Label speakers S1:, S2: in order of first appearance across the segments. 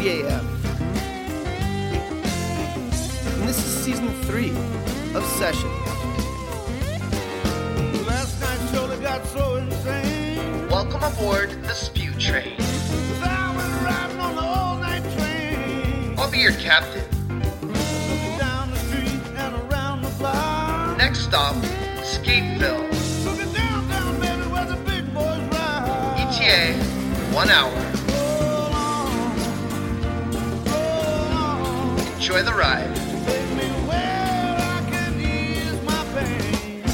S1: WTAF. And this is season three of Session.
S2: Last night surely got so insane.
S1: Welcome aboard the Spew Train.
S2: 'Cause I went riding on the all-night train.
S1: I'll be your captain.
S2: Down the street and around the block.
S1: Next stop, Skateville.
S2: Took it down, down, baby, where the big boys ride.
S1: ETA, one hour. Enjoy the ride.
S2: Take me where I can ease my pain.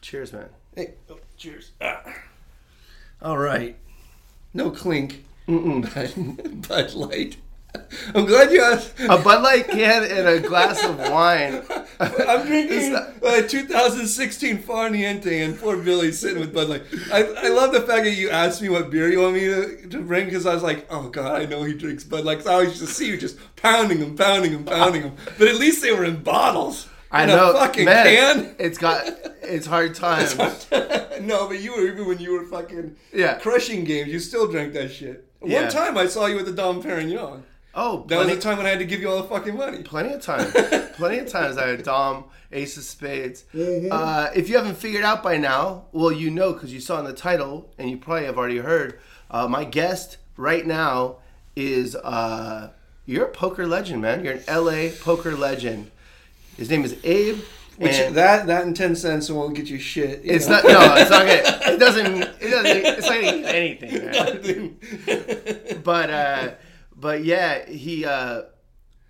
S1: Cheers, man.
S3: Hey, oh, cheers. Ah. All right. No clink. Mm-mm. Bud Light. I'm glad you asked.
S1: A Bud Light can and a glass of wine.
S3: I'm drinking
S1: that-
S3: uh, 2016 Far Niente and poor Billy's sitting with Bud Light. I, I love the fact that you asked me what beer you want me to, to bring because I was like, oh god, I know he drinks Bud Light. I always used to see you just pounding them, pounding them, pounding them. But at least they were in bottles.
S1: I know,
S3: a fucking
S1: man.
S3: can.
S1: It's got it's hard times.
S3: no, but you were even when you were fucking
S1: Yeah.
S3: crushing games, you still drank that shit.
S1: Yeah.
S3: One time I saw you with the Dom Perignon.
S1: Oh,
S3: That was
S1: plenty,
S3: the time when I had to give you all the fucking money.
S1: plenty of times. plenty of times I had Dom, Ace of Spades.
S3: Mm-hmm.
S1: Uh, if you haven't figured out by now, well, you know because you saw in the title, and you probably have already heard. Uh, my guest right now is uh, you're a poker legend, man. You're an LA poker legend. His name is Abe.
S3: Which
S1: and-
S3: that that and ten cents won't get you shit. you
S1: It's
S3: know?
S1: not. No, it's not gonna. It doesn't. It doesn't. It's not gonna get anything. Man. But uh, but yeah, he. Uh,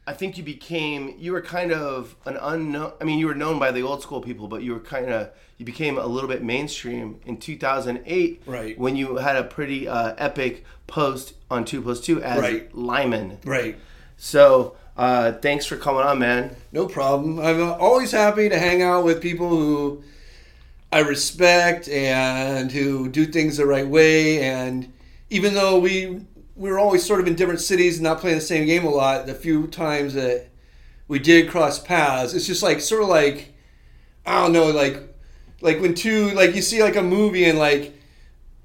S1: I think you became. You were kind of an unknown. I mean, you were known by the old school people, but you were kind of. You became a little bit mainstream in 2008,
S3: Right.
S1: When you had a pretty uh, epic post on Two Plus Two as
S3: Right.
S1: limon.
S3: right.
S1: So uh, thanks for coming on, man.
S3: No problem. I'm uh, always happy to hang out with people who I respect and who do things the right way. And even though we we were always sort of in different cities and not playing the same game a lot, the few times that we did cross paths, it's just like sort of like I don't know, like like when two like you see like a movie and like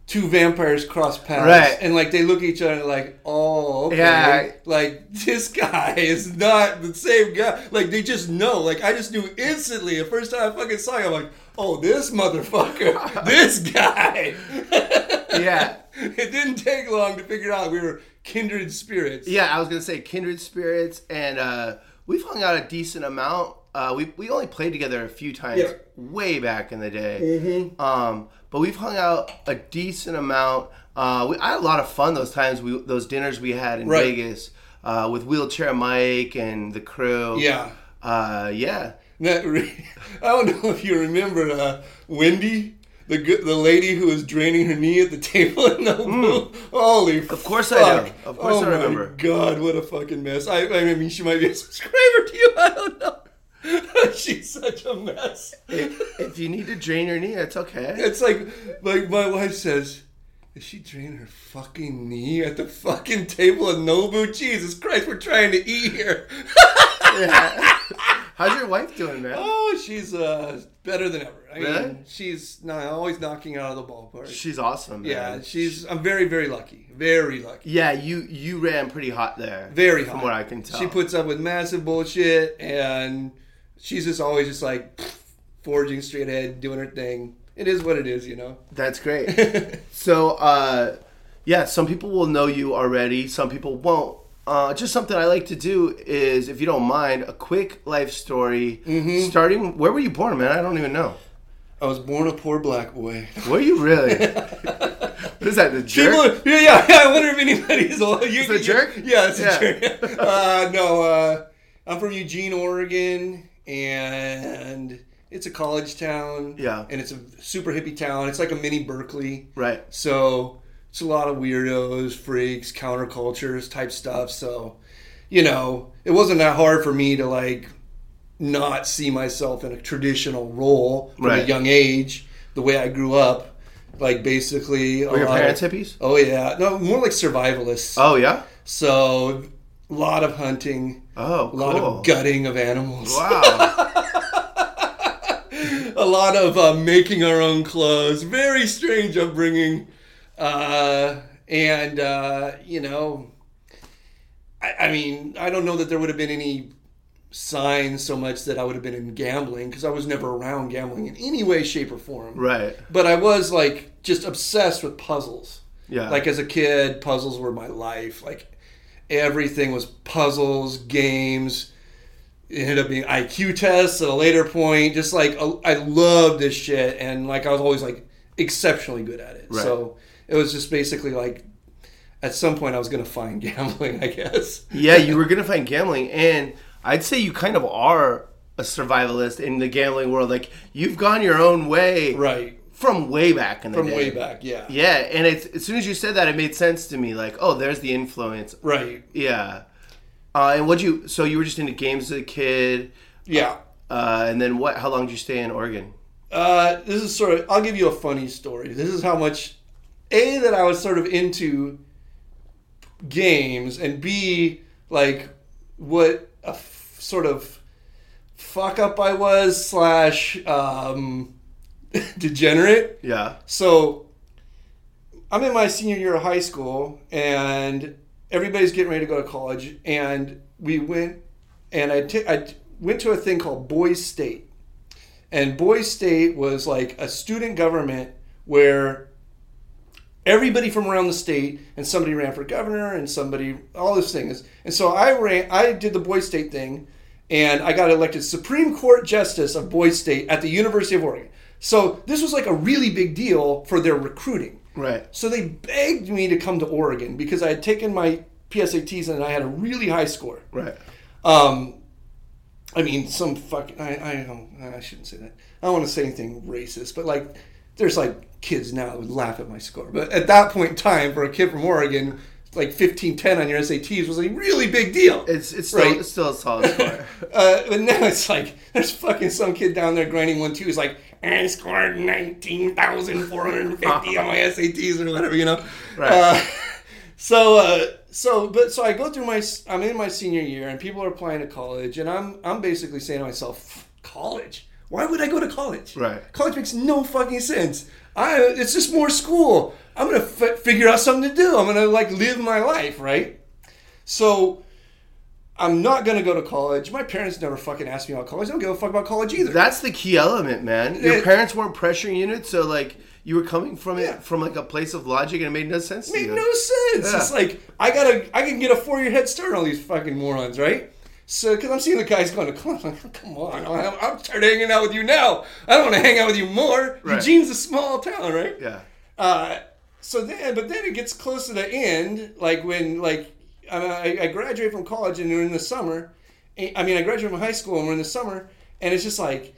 S3: two vampires cross paths
S1: Right.
S3: and like they look at each other like oh okay.
S1: Yeah.
S3: like this guy is not the same guy like they just know like I just knew instantly the first time I fucking saw him I'm like oh this motherfucker this guy
S1: Yeah.
S3: it didn't take long to figure out we were kindred spirits
S1: Yeah, I was gonna say kindred spirits, and uh, we've hung out a decent amount. Uh, we we only played together a few times,
S3: Yeah.
S1: way back in the day. Mm-hmm. Um, but we've hung out a decent amount. Uh, we, I had a lot of fun those times. We those dinners we had in
S3: Right.
S1: Vegas uh, with wheelchair Mike and the crew.
S3: yeah
S1: Uh, yeah.
S3: That re- I don't know if you remember uh, Wendy, the the lady who was draining her knee at the table in Nobu. Holy, of
S1: Mm. course I do. Of course
S3: oh
S1: I remember.
S3: My God, what a fucking mess! I, I mean, she might be a subscriber to you. I don't know. She's such a mess.
S1: If, if you need to drain your knee, it's okay.
S3: It's like, like my wife says. Is she draining her fucking knee at the fucking table at Nobu? Jesus Christ, we're trying to eat here.
S1: Yeah. How's your wife doing, man?
S3: Oh, she's uh, better than ever. I
S1: Really?
S3: mean, she's not always knocking out of the ballpark.
S1: She's awesome. Man.
S3: yeah, she's. I'm very, very lucky. Very lucky.
S1: Yeah, you you ran pretty hot there.
S3: Very
S1: from
S3: hot.
S1: what I can tell.
S3: She puts up with massive bullshit, and she's just always just like forging straight ahead, doing her thing. It is what it is, you know.
S1: That's great. so, uh, yeah, some people will know you already. Some people won't. Uh, just something I like to do is, if you don't mind, a quick life story.
S3: Mm-hmm.
S1: Starting, where were you born, man? I don't even know.
S3: I was born a poor black boy.
S1: Were you really? what is that? The jerk?
S3: People, yeah, yeah, yeah. I wonder if anybody's. You,
S1: It's a jerk?
S3: Yeah, it's
S1: Yeah.
S3: a jerk. uh, no, uh, I'm from Eugene, Oregon, and it's a college town.
S1: Yeah.
S3: and it's a super hippie town. It's like a mini Berkeley.
S1: Right.
S3: So it's a lot of weirdos, freaks, countercultures type stuff. So, you know, it wasn't that hard for me to like not see myself in a traditional role from a young age, the way I grew up. Like basically,
S1: Were your parents
S3: of-
S1: hippies?
S3: Oh yeah, no, more like survivalists.
S1: Oh yeah.
S3: So a lot of hunting,
S1: Oh,
S3: a lot
S1: cool.
S3: of gutting of animals.
S1: Wow.
S3: a lot of uh, making our own clothes. Very strange upbringing. Uh, and, uh, you know, I, I mean, I don't know that there would have been any signs so much that I would have been in gambling because I was never around gambling in any way, shape, or form.
S1: right.
S3: But I was like just obsessed with puzzles.
S1: Yeah.
S3: Like as a kid, puzzles were my life. Like everything was puzzles, games. It ended up being IQ tests at a later point. Just like I loved this shit, and like I was always like exceptionally good at it.
S1: Right.
S3: So it was just basically like at some point I was gonna find gambling, I guess.
S1: Yeah, you were gonna find gambling, and I'd say you kind of are a survivalist in the gambling world. Like you've gone your own way,
S3: Right.
S1: From way back in the
S3: From
S1: day.
S3: way back, yeah.
S1: Yeah, and it's, as soon as you said that, it made sense to me. Like, oh, there's the influence.
S3: Right.
S1: Yeah. Uh, and what you? So you were just into games as a kid,
S3: Yeah.
S1: uh, and then what? How long did you stay in Oregon?
S3: Uh, this is sort of. I'll give you a funny story. This is how much a that I was sort of into games, and b like what a f- sort of fuck up I was slash um, degenerate.
S1: Yeah.
S3: So I'm in my senior year of high school, and everybody's getting ready to go to college, and we went, and I t- I went to a thing called Boys State, and Boys State was like a student government where everybody from around the state and somebody ran for governor and somebody all those things and so i ran i did the boys state thing and i got elected supreme court justice of boys state at the university of oregon so this was like a really big deal for their recruiting
S1: Right.
S3: so they begged me to come to oregon because i had taken my psats and i had a really high score
S1: Right.
S3: um, I mean, some fucking. I, I don't. I shouldn't say that. I don't want to say anything racist, but like, there's like kids now that would laugh at my score. But at that point in time, for a kid from Oregon, like 15, 10 on your SATs was a really big deal.
S1: It's it's still
S3: Right.
S1: it's still a solid score.
S3: Uh, but now it's like there's fucking some kid down there grinding one two. He's like, I scored nineteen thousand four hundred fifty on my SATs or whatever, you know.
S1: Right.
S3: Uh, so uh, so but so I go through my I'm in my senior year and people are applying to college and I'm I'm basically saying to myself, college. Why would I go to college?
S1: Right.
S3: College makes no fucking sense. I it's just more school. I'm gonna f- figure out something to do. I'm gonna like live my life, right? So I'm not gonna go to college. My parents never fucking asked me about college. I don't give a fuck about college either.
S1: That's the key element, man. Your
S3: It-
S1: parents weren't pressuring you it, so like you were coming from it from like a place of logic, and it made no sense to
S3: made no sense.
S1: Yeah.
S3: It's like I gotta, I can get a four year head start on these fucking morons, right? So, because I'm seeing the guys going to college, I'm like, come on, I'm, I'm tired of hanging out with you now. I don't want to hang out with you more.
S1: Right.
S3: Eugene's a small town, right?
S1: yeah.
S3: Uh, so then, but then it gets close to the end, like when, like, I, I graduate from college and we're in the summer. I mean, I graduated from high school and we're in the summer, and it's just like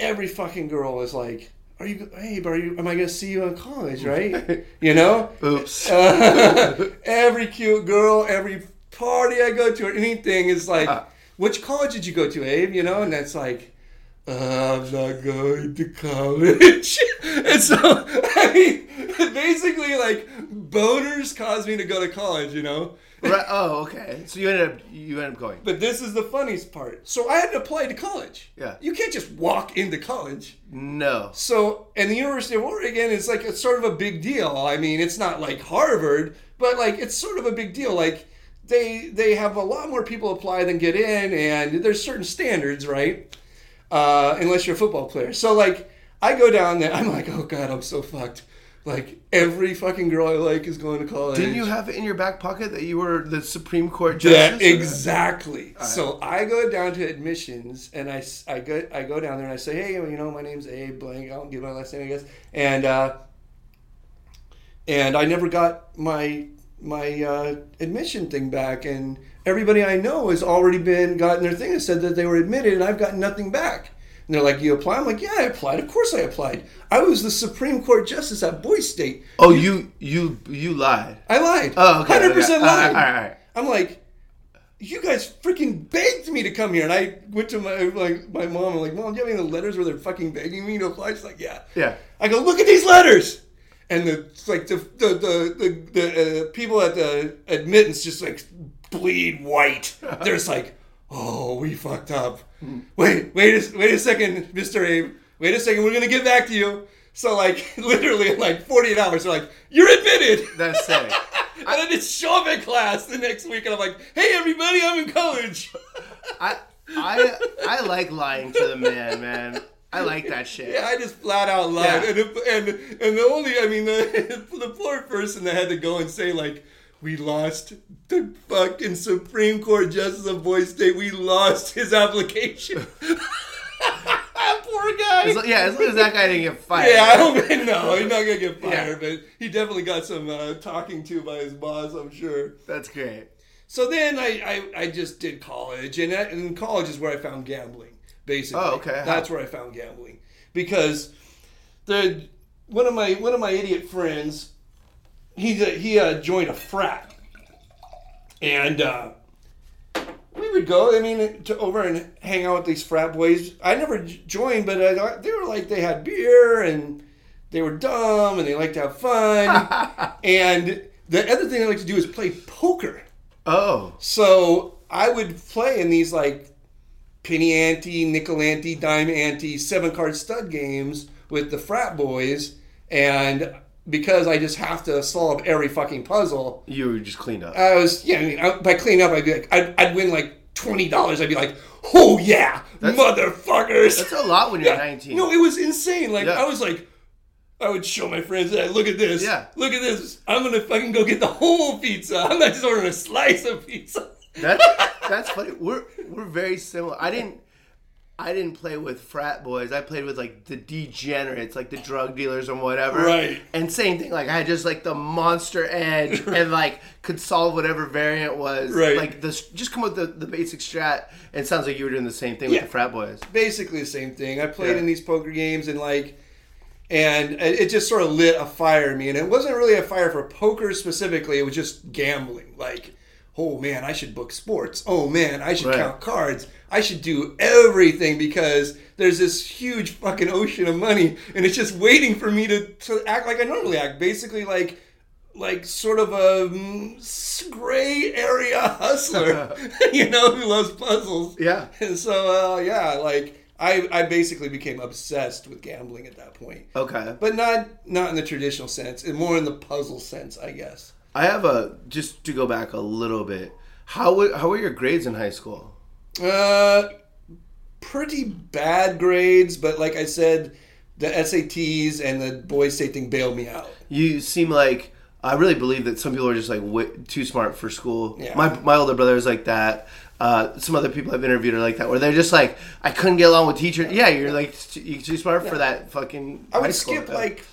S3: every fucking girl is like, "Are you? Hey, are you? Am I gonna see you in college? Right? you know?
S1: Oops.
S3: Uh, every cute girl, every party I go to or anything is like,
S1: Ah.
S3: which college did you go to, Abe? You know, and that's like, "Uh, I'm not going to college. and so, I mean, basically, like, boners caused me to go to college, you know?
S1: right. Oh, okay. So you ended up you ended up going.
S3: But this is the funniest part. So I had to apply to college.
S1: Yeah.
S3: You can't just walk into college.
S1: No.
S3: So, and the University of Oregon is like it's sort of a big deal. I mean, it's not like Harvard, but like it's sort of a big deal. Like they they have a lot more people apply than get in, and there's certain standards, right? Uh, unless you're a football player. So like I go down there, I'm like, oh god, I'm so fucked. Like every fucking girl I like is going to college.
S1: Didn't you have it in your back pocket that you were the Supreme Court
S3: Yeah,
S1: justice? or-
S3: exactly. So I go down to admissions and I, I go I go down there and I say, hey, you know, my name's A Blank. I'll give my last name, I guess. And uh, and I never got my my uh, admission thing back. And everybody I know has already been gotten their thing and said that they were admitted, and I've gotten nothing back. And they're like, "You apply?" I'm like, "Yeah, I applied. Of course, I applied. I was the Supreme Court justice at Boys State.
S1: Oh, you you you lied.
S3: I lied.
S1: Oh, okay.
S3: hundred percent
S1: okay. All
S3: lied.
S1: all right, all right.
S3: I'm like, you guys freaking begged me to come here, and I went to my like my mom. I'm like, mom, do you have any letters where they're fucking begging me to apply? She's like, yeah.
S1: Yeah.
S3: I go, look at these letters, and the it's like the the the the, the uh, people at the admittance just like bleed white. They're just like, oh, we fucked up. Wait, wait, a, wait a second, Mister Abe. Wait a second, we're gonna get back to you. So like literally in like 48 hours, they're like, you're admitted.
S1: That's sick.
S3: and I show up in class the next week, and I'm like, hey everybody, I'm in college.
S1: I I I like lying to the man, man. I like that shit.
S3: Yeah, I just flat out lied,
S1: Yeah.
S3: and, it, and and the only, I mean, the, the poor person that had to go and say like, we lost the fucking Supreme Court Justice of Boys State. We lost his application. poor guy.
S1: As, yeah, as long as that guy didn't get fired.
S3: Yeah, I don't mean no, he's not gonna get fired,
S1: Yeah.
S3: but he definitely got some uh, talking to by his boss, I'm sure.
S1: That's great.
S3: So then I, I, I just did college, and, and college is where I found gambling. Basically,
S1: Oh, okay.
S3: That's where I found gambling because the one of my one of my idiot friends, he he uh, joined a frat, and uh, we would go. I mean, to over and hang out with these frat boys. I never joined, but I, thought- they were like they had beer and they were dumb and they liked to have fun. and the other thing they like to do is play poker.
S1: Oh,
S3: So I would play in these like penny ante, nickel ante, dime ante, seven card stud games with the frat boys, and because I just have to solve every fucking puzzle,
S1: you just cleaned up.
S3: I was yeah. I mean, I, by cleaning up, I'd be like, I'd, I'd win like twenty dollars. I'd be like, oh yeah, motherfuckers.
S1: That's a lot when you're
S3: Yeah.
S1: 19.
S3: No, it was insane. Like
S1: Yeah.
S3: I was like, I would show my friends, hey, look at this.
S1: Yeah.
S3: Look at this. I'm gonna fucking go get the whole pizza. I'm not just ordering a slice of pizza.
S1: That's that's funny. We're we're very similar. I didn't I didn't play with frat boys. I played with like the degenerates, like the drug dealers and whatever.
S3: Right.
S1: And same thing. Like I had just like the monster edge and like could solve whatever variant was.
S3: Right.
S1: Like this, just come with the the basic strat. And it sounds like you were doing the same thing with the frat boys.
S3: Basically the same thing. I played
S1: Yeah.
S3: in these poker games and like, and it it just sort of lit a fire in me. And it wasn't really a fire for poker specifically. It was just gambling. Like, oh man, I should book sports. Oh man, I should
S1: Right.
S3: count cards. I should do everything because there's this huge fucking ocean of money and it's just waiting for me to, to act like I normally act. Basically, like like sort of a mm, gray area hustler, you know, who loves puzzles.
S1: Yeah.
S3: And so, uh, yeah, like I, I basically became obsessed with gambling at that point,
S1: Okay.
S3: but not not in the traditional sense, and more in the puzzle sense, I guess.
S1: I have a just to go back a little bit. How were how were your grades in high school?
S3: Uh, pretty bad grades, but like I said, the SATs and the boys' state thing bailed me out.
S1: You seem like I really believe that some people are just like way, too smart for school.
S3: Yeah.
S1: My my older brother is like that. Uh, some other people I've interviewed are like that, where they're just like, I couldn't get along with teachers. Yeah, you're like too, you're too smart for that fucking.
S3: I would skip
S1: Yeah.
S3: like,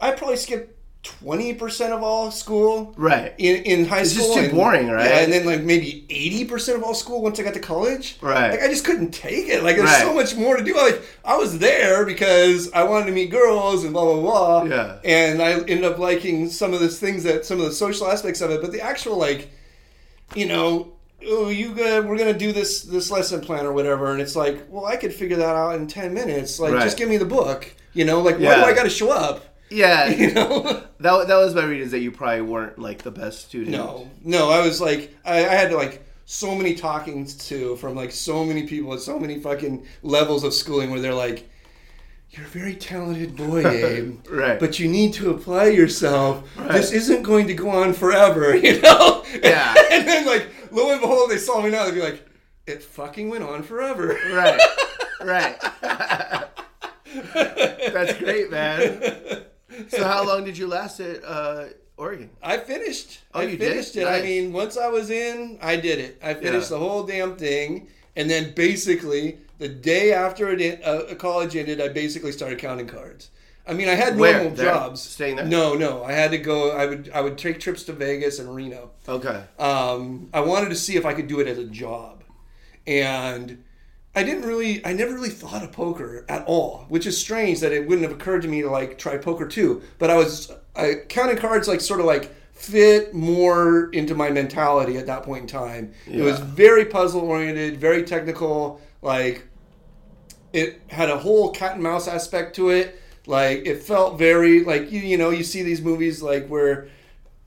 S3: I probably skipped twenty percent of all school.
S1: right.
S3: in, in high school.
S1: It's just too
S3: and-
S1: boring, right?
S3: Yeah, and then like maybe eighty percent of all school once I got to college.
S1: Right.
S3: Like I just couldn't take it. Like there's
S1: Right.
S3: so much more to do. Like I was there because I wanted to meet girls and blah blah blah.
S1: Yeah.
S3: And I ended up liking some of the things that some of the social aspects of it, but the actual like, you know. Oh, you go, we're gonna do this this lesson plan or whatever, and it's like, well, I could figure that out in ten minutes. Like,
S1: Right.
S3: just give me the book, you know. Like, why do I got to show up?
S1: Yeah,
S3: You know.
S1: that that was my read is that you probably weren't like the best student.
S3: No, no, I was like, I, I had like so many talkings to from like so many people at so many fucking levels of schooling where they're like, "You're a very talented boy, Abe,
S1: Right.
S3: But you need to apply yourself.
S1: Right.
S3: This isn't going to go on forever, you know."
S1: Yeah.
S3: and then like, lo and behold, they saw me now. They'd be like, "It fucking went on forever."
S1: Right. Right. That's great, man. So how long did you last at uh, Oregon?
S3: I finished.
S1: Oh,
S3: I
S1: you did?
S3: finished it. I mean, once I was in, I did it. I finished
S1: Yeah.
S3: the whole damn thing, and then basically the day after it en- uh, college ended, I basically started counting cards. I mean, I had
S1: Where?
S3: normal
S1: There?
S3: jobs.
S1: Staying there?
S3: No, no. I had to go. I would. I would take trips to Vegas and Reno.
S1: Okay.
S3: Um, I wanted to see if I could do it as a job, and I didn't really. I never really thought of poker at all, which is strange that it wouldn't have occurred to me to like try poker too. But I was I, counting cards like sort of like fit more into my mentality at that point in time. It was very puzzle oriented, very technical. Like it had a whole cat and mouse aspect to it. Like it felt very like you you know you see these movies like where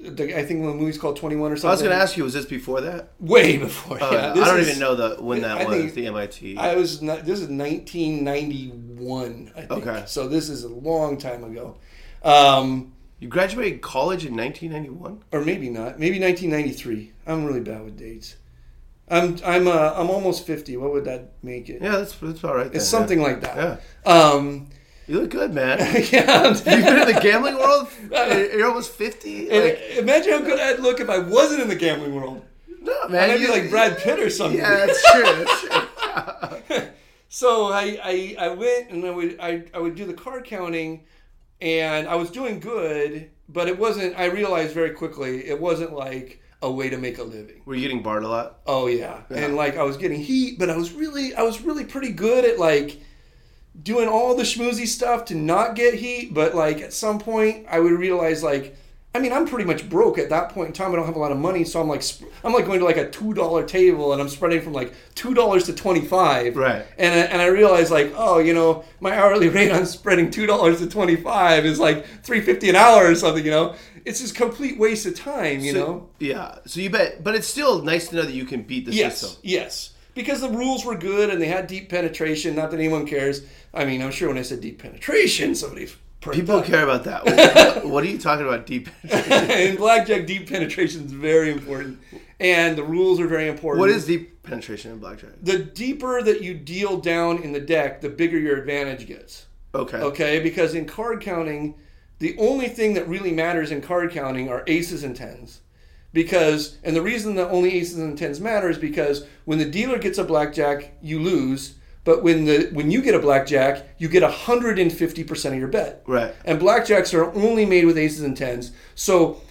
S3: I think the movie's called Twenty One or something.
S1: I was going to ask you, was this before that?
S3: way before.
S1: Uh,
S3: yeah,
S1: I don't
S3: is-
S1: even know the when that
S3: I
S1: was.
S3: think-
S1: the MIT.
S3: I was not, this is 1991.
S1: Okay.
S3: So this is a long time ago, um,
S1: you graduated college in 1991.
S3: or maybe not. Maybe 1993. I'm really bad with dates. I'm I'm uh, I'm almost 50. What would that make it?
S1: Yeah, that's that's all right. then,
S3: It's something
S1: yeah.
S3: like that.
S1: Yeah,
S3: Um,
S1: you look good, man.
S3: yeah.
S1: You've been in the gambling world. Uh-huh. You're almost 50. Like,
S3: imagine how good I'd look if I wasn't in the gambling world.
S1: no, man.
S3: I'd be like Brad Pitt or something.
S1: Yeah, that's true. That's true.
S3: So I, I, I went and I would I, I would do the card counting, and I was doing good, but it wasn't. I realized very quickly it wasn't like a way to make a living.
S1: Were you getting barred a lot?
S3: Oh yeah, and like I was getting heat, but I was really I was really pretty good at like doing all the schmoozy stuff to not get heat. But like at some point, I would realize like. I mean, I'm pretty much broke at that point in time. I don't have a lot of money, so I'm like, sp- I'm like going to like a two dollar table, and I'm spreading from like two dollars to twenty five.
S1: Right.
S3: And I, and I realized like, oh, you know, my hourly rate on spreading two dollars to twenty five is like three fifty an hour or something. You know, it's just complete waste of time. You
S1: So-
S3: know.
S1: Yeah. So you bet, but it's still nice to know that you can beat the
S3: Yes,
S1: system.
S3: yes. Because the rules were good and they had deep penetration. Not that anyone cares. I mean, I'm sure when I said deep penetration, somebody
S1: People
S3: up.
S1: care about that. What, what are you talking about? Deep. Penetration?
S3: in blackjack, deep penetration is very important, and the rules are very important.
S1: What is deep penetration in blackjack?
S3: the deeper that you deal down in the deck, the bigger your advantage gets.
S1: Okay.
S3: Okay, because in card counting, the only thing that really matters in card counting are aces and tens. Because, and the reason that only aces and tens matter is because when the dealer gets a blackjack, you lose. But when the when you get a blackjack, you get 150% of your bet.
S1: Right.
S3: And blackjacks are only made with aces and tens. So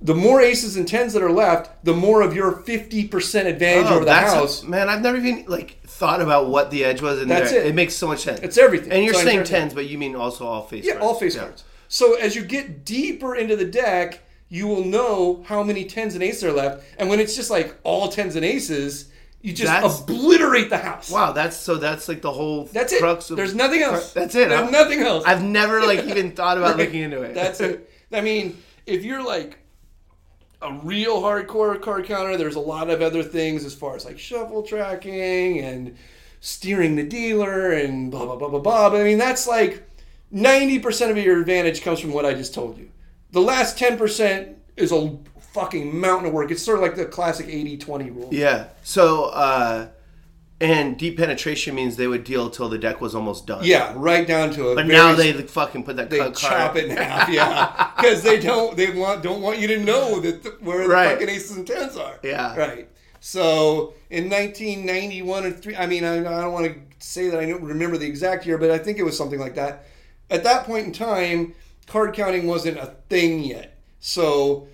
S3: the more aces and tens that are left, the more of your 50% advantage
S1: Oh,
S3: over the
S1: that's
S3: house.
S1: man. I've never even like thought about what the edge was in
S3: That's
S1: there.
S3: it.
S1: It makes so much sense.
S3: It's everything.
S1: And you're
S3: So
S1: saying tens, but you mean also all face. Cards.
S3: Yeah,
S1: cards.
S3: all face
S1: Yeah.
S3: cards. So as you get deeper into the deck, you will know how many tens and aces are left. And when it's just like all tens and aces, you just
S1: That's-
S3: obliterate the house.
S1: Wow, that's so. That's like the whole.
S3: That's it.
S1: crux of-
S3: There's nothing else.
S1: That's it.
S3: There's
S1: huh?
S3: nothing else.
S1: I've never like even thought about
S3: Right.
S1: looking into it.
S3: That's it. I mean, if you're like a real hardcore card counter, there's a lot of other things as far as like shuffle tracking and steering the dealer and blah blah blah blah blah. But I mean, that's like ninety percent of your advantage comes from what I just told you. The last ten percent is a fucking mountain of work. It's sort of like the classic 80-20 rule.
S1: Yeah. So, uh, and deep penetration means they would deal till the deck was almost done.
S3: Yeah, right down to a
S1: But
S3: very
S1: now they fucking put that
S3: they
S1: cut
S3: chop
S1: card.
S3: it in half, yeah, because they don't they want don't want you to know that the, where the
S1: Right.
S3: fucking aces and tens are.
S1: Yeah.
S3: right. So in 1991 or three, I mean, I, I don't want to say that I don't remember the exact year, but I think it was something like that. At that point in time, card counting wasn't a thing yet, so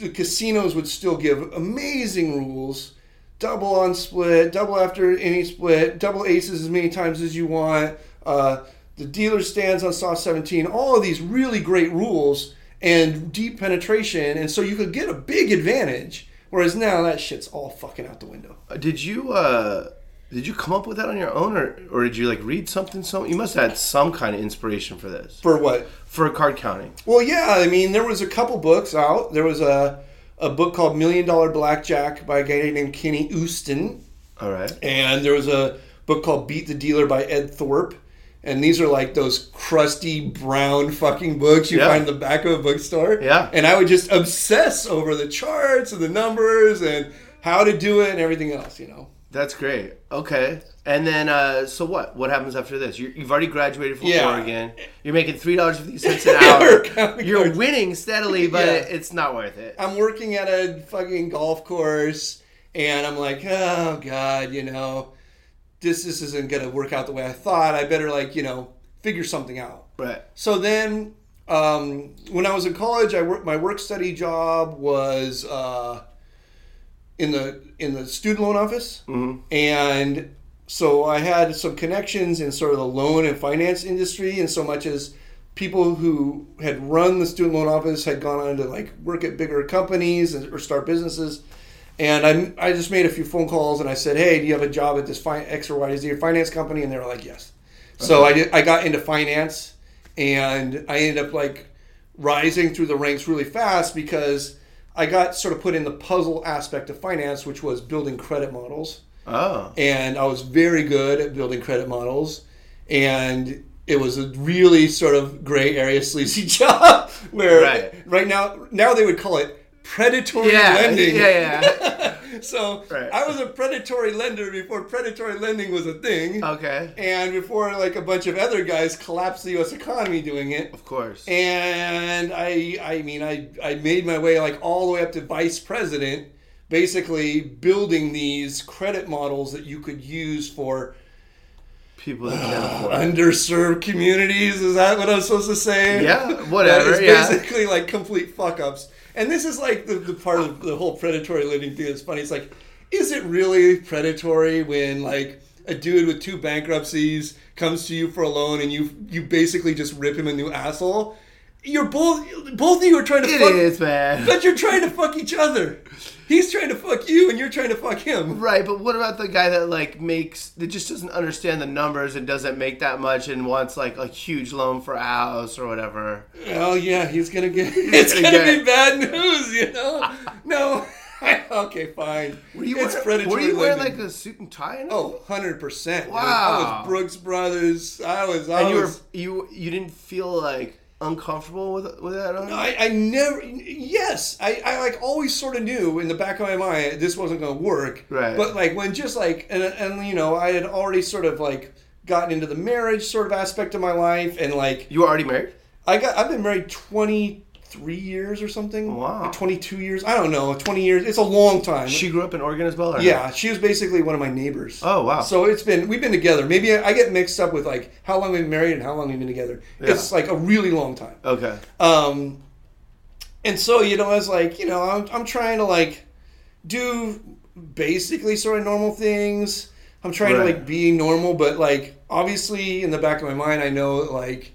S3: the casinos would still give amazing rules. Double on split, double after any split, double aces as many times as you want. Uh, the dealer stands on soft 17. All of these really great rules and deep penetration, and so you could get a big advantage. Whereas now that shit's all fucking out the window.
S1: Did you uh, did you come up with that on your own, or or did you like read something? So you must have had some kind of inspiration for this
S3: For what?
S1: for card counting.
S3: Well, yeah, I mean, there was a couple books out. There was a a book called Million Dollar Blackjack by a guy named Ken Uston.
S1: All right.
S3: And there was a book called Beat the Dealer by Ed Thorp. And these are like those crusty brown fucking books you
S1: Yeah.
S3: find in the back of a bookstore.
S1: Yeah.
S3: And I would just obsess over the charts and the numbers and how to do it and everything else, you know.
S1: That's great. Okay. And then, uh, so what? What happens after this? You, you've already graduated from
S3: Yeah.
S1: Oregon. You're making three dollars fifty cents an hour. You're winning steadily, but
S3: Yeah.
S1: it's not worth it.
S3: I'm working at a fucking golf course and I'm like, oh God, you know, this, this isn't going to work out the way I thought. I better, like, you know, figure something out.
S1: Right.
S3: So then, um, when I was in college, I worked. My work study job was uh, in the in the student loan office, mm-hmm. and so I had some connections in sort of the loan and finance industry, and so much as people who had run the student loan office had gone on to like work at bigger companies or start businesses. And I, I just made a few phone calls and I said, hey, do you have a job at this fi- X or y is Y Z finance company? And they were like, yes. So uh-huh. I did, I got into finance and I ended up like rising through the ranks really fast because I got sort of put in the puzzle aspect of finance, which was building credit models.
S1: Oh.
S3: And I was very good at building credit models. And it was a really sort of gray area sleazy job where
S1: Right.
S3: right now now they would call it predatory
S1: Yeah.
S3: lending.
S1: Yeah, yeah.
S3: so
S1: Right.
S3: I was a predatory lender before predatory lending was a thing.
S1: okay.
S3: And before like a bunch of other guys collapsed the US economy doing it.
S1: Of course.
S3: And I I mean I I made my way like all the way up to vice president basically building these credit models that you could use for
S1: People that can't afford.
S3: underserved communities. Is that what I'm supposed to say?
S1: Yeah, whatever,
S3: That is
S1: yeah.
S3: basically like complete fuck ups. And this is like the, the part of the whole predatory lending thing that's funny. It's like, is it really predatory when like a dude with two bankruptcies comes to you for a loan and you you basically just rip him a new asshole? You're both both of you are trying to
S1: It
S3: fuck,
S1: is, man.
S3: but you're trying to fuck each other. He's trying to fuck you and you're trying to fuck him.
S1: Right, but what about the guy that like makes that just doesn't understand the numbers and doesn't make that much and wants like a huge loan for a house or whatever?
S3: Oh yeah, he's gonna get. It's
S1: gonna
S3: gonna
S1: get-
S3: be bad news, you know. No. okay, fine.
S1: Were you,
S3: it's
S1: wearing, were you wearing like a suit and tie? And
S3: Oh, 100 percent. I
S1: Wow.
S3: was Brooks Brothers. I was. I
S1: and you were
S3: was.
S1: you you didn't feel like uncomfortable with with that on?
S3: I, I never. Yes, I, I like always sort of knew in the back of my mind this wasn't going to work.
S1: Right.
S3: But like when just like and and you know I had already sort of like gotten into the marriage sort of aspect of my life and like
S1: you were already married?
S3: I got I've been married 23 years or something.
S1: Wow.
S3: Like 22 years. I don't know. 20 years. It's a long time.
S1: She grew up in Oregon as well. Or
S3: yeah, she was basically one of my neighbors.
S1: Oh wow.
S3: So it's been we've been together. Maybe I, I get mixed up with like how long we've been married and how long we've been together. It's like a really long time.
S1: okay.
S3: Um, and so you know, I was like, you know, I'm, I'm trying to like do basically sort of normal things. I'm trying
S1: Right.
S3: to like be normal, but like obviously in the back of my mind, I know like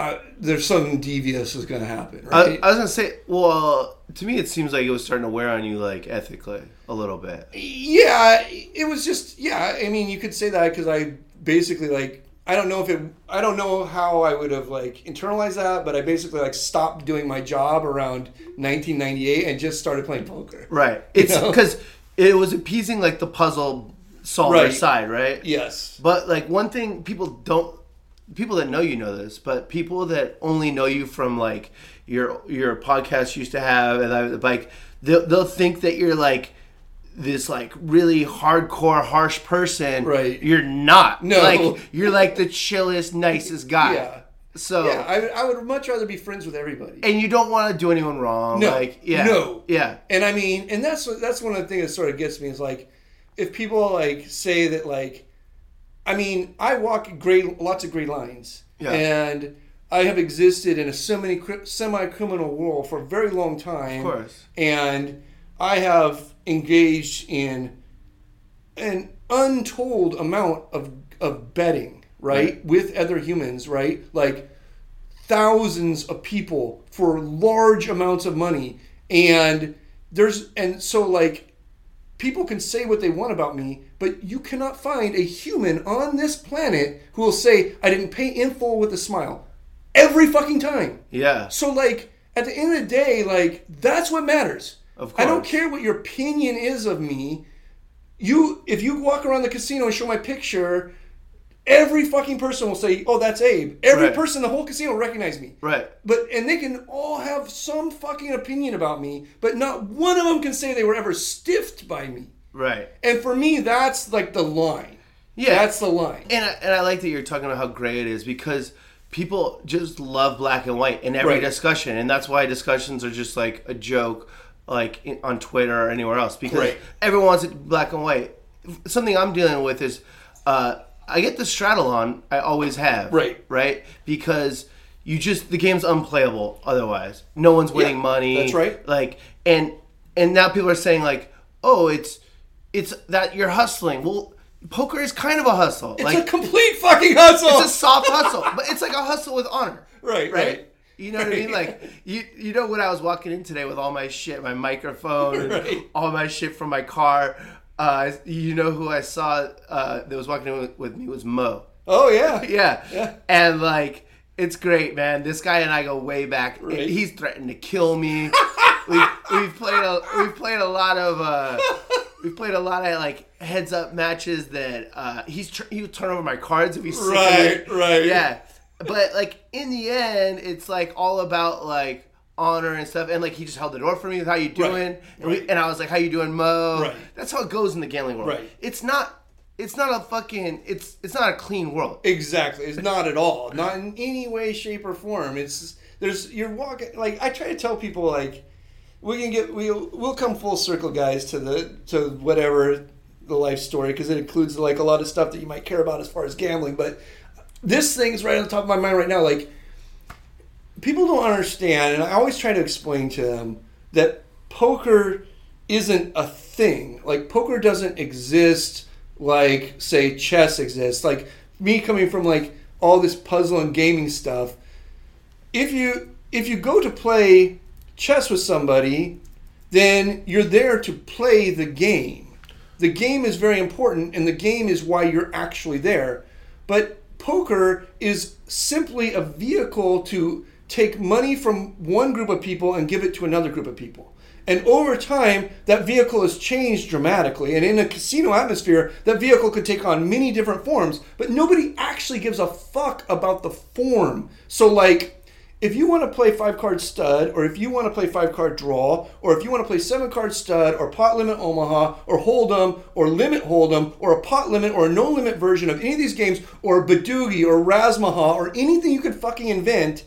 S3: uh, there's something devious is going to happen.
S1: I,
S3: Right?
S1: I was gonna say, well, to me it seems like it was starting to wear on you like ethically a little bit.
S3: yeah, it was just yeah. I mean, you could say that because I basically like I don't know if it I don't know how I would have like internalized that, but I basically like stopped doing my job around 1998 and just started playing poker.
S1: Right. It's
S3: know?
S1: because it was appeasing like the puzzle solver
S3: Right.
S1: side, right?
S3: Yes.
S1: But like one thing people don't people that know you know this, but people that only know you from like your your podcast used to have and I, like they'll, they'll think that you're like this like really hardcore harsh person.
S3: Right.
S1: You're not.
S3: No.
S1: Like you're like the chillest, nicest guy.
S3: Yeah.
S1: So
S3: Yeah, I, I would much rather be friends with everybody.
S1: and you don't want to do anyone wrong.
S3: No.
S1: Like yeah.
S3: No.
S1: Yeah.
S3: And I mean, and that's that's one of the things that sort of gets me is like, if people like say that like, I mean, I walk gray lots of gray lines,
S1: Yeah.
S3: and I have existed in a semi semi criminal world for a very long time.
S1: Of course.
S3: and I have engaged in an untold amount of of betting, right, with other humans, right, like thousands of people for large amounts of money, and there's and so like people can say what they want about me, but you cannot find a human on this planet who will say I didn't pay in full with a smile every fucking time.
S1: Yeah.
S3: So like at the end of the day, like that's what matters.
S1: Of course.
S3: I don't care what your opinion is of me. You if you walk around the casino and show my picture, every fucking person will say, "Oh, that's Abe." Every
S1: Right.
S3: person in the whole casino will recognize me.
S1: Right.
S3: But and they can all have some fucking opinion about me, but not one of them can say they were ever stiffed by me.
S1: Right.
S3: And for me, that's like the line.
S1: Yeah.
S3: That's the line.
S1: And I, and I like that you're talking about how gray it is because people just love black and white in every
S3: Right.
S1: discussion, and that's why discussions are just like a joke, like in, on Twitter or anywhere else because
S3: Right.
S1: everyone wants it black and white. Something I'm dealing with is uh, I get the straddle on. I always have.
S3: Right.
S1: Right. Because you just the game's unplayable otherwise. No one's winning
S3: Yeah,
S1: money.
S3: that's right.
S1: Like and and now people are saying like, oh, it's it's that you're hustling. Well, poker is kind of a hustle.
S3: It's
S1: like
S3: a complete fucking hustle.
S1: it's a soft hustle, but it's like a hustle with honor.
S3: Right, right.
S1: You know what I mean? Like you, you know when I was walking in today with all my shit, my microphone, and
S3: Right.
S1: all my shit from my car. Uh, you know who I saw uh, that was walking in with, with me was Mo.
S3: oh yeah.
S1: Yeah.
S3: Yeah.
S1: And like It's great, man. This guy and I go way back.
S3: Right.
S1: He's threatened to kill me. we've, we've played a we've played a lot of uh, we've played a lot of like heads up matches that uh, he's tr- he would turn over my cards if he's sick
S3: Right,
S1: it.
S3: right.
S1: yeah. But like in the end, it's like all about like honor and stuff. And like he just held the door for me. How you doing?
S3: Right,
S1: And, we, and I was like, how you doing, Mo?
S3: Right.
S1: That's how it goes in the gambling world.
S3: Right.
S1: It's not. It's not a fucking. It's it's not a clean world.
S3: Exactly. It's not at all. Not in any way, shape, or form. It's there's you're walking like I try to tell people like we can get we'll we'll come full circle, guys, to the to whatever the life story because it includes like a lot of stuff that you might care about as far as gambling. But this thing's right on the top of my mind right now. Like people don't understand, and I always try to explain to them that poker isn't a thing. Like poker doesn't exist like say chess exists. Like me coming from like all this puzzle and gaming stuff. If you if you go to play chess with somebody, then you're there to play the game. The game is very important and the game is why you're actually there. But poker is simply a vehicle to take money from one group of people and give it to another group of people. And over time, that vehicle has changed dramatically. And in a casino atmosphere, that vehicle could take on many different forms, but nobody actually gives a fuck about the form. So, like, if you want to play five card stud, or if you want to play five card draw, or if you want to play seven card stud, or pot limit Omaha, or Hold'em, or limit Hold'em, or a pot limit, or a no limit version of any of these games, or Badugi, or Razmaha, or anything you could fucking invent,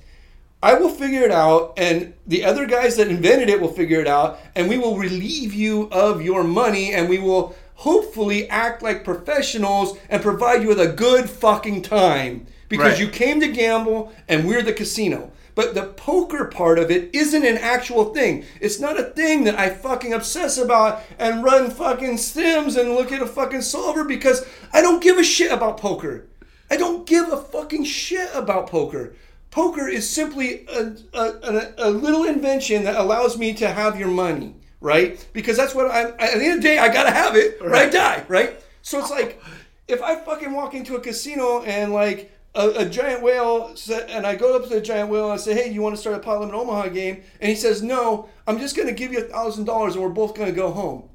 S3: I will figure it out, and the other guys that invented it will figure it out, and we will relieve you of your money, and we will hopefully act like professionals and provide you with a good fucking time because
S1: Right.
S3: you came to gamble, and we're the casino. But the poker part of it isn't an actual thing. It's not a thing that I fucking obsess about and run fucking sims and look at a fucking solver because I don't give a shit about poker. I don't give a fucking shit about poker. Poker is simply a, a, a, little invention that allows me to have your money, right? Because that's what I'm, at the end of the day, I gotta have it or I die, right? So it's like, if I fucking walk into a casino and like a, a giant whale, sa- and I go up to the giant whale and I say, hey, you want to start a pot limit Omaha game? And he says, no, I'm just gonna give you a thousand dollars and we're both gonna go home.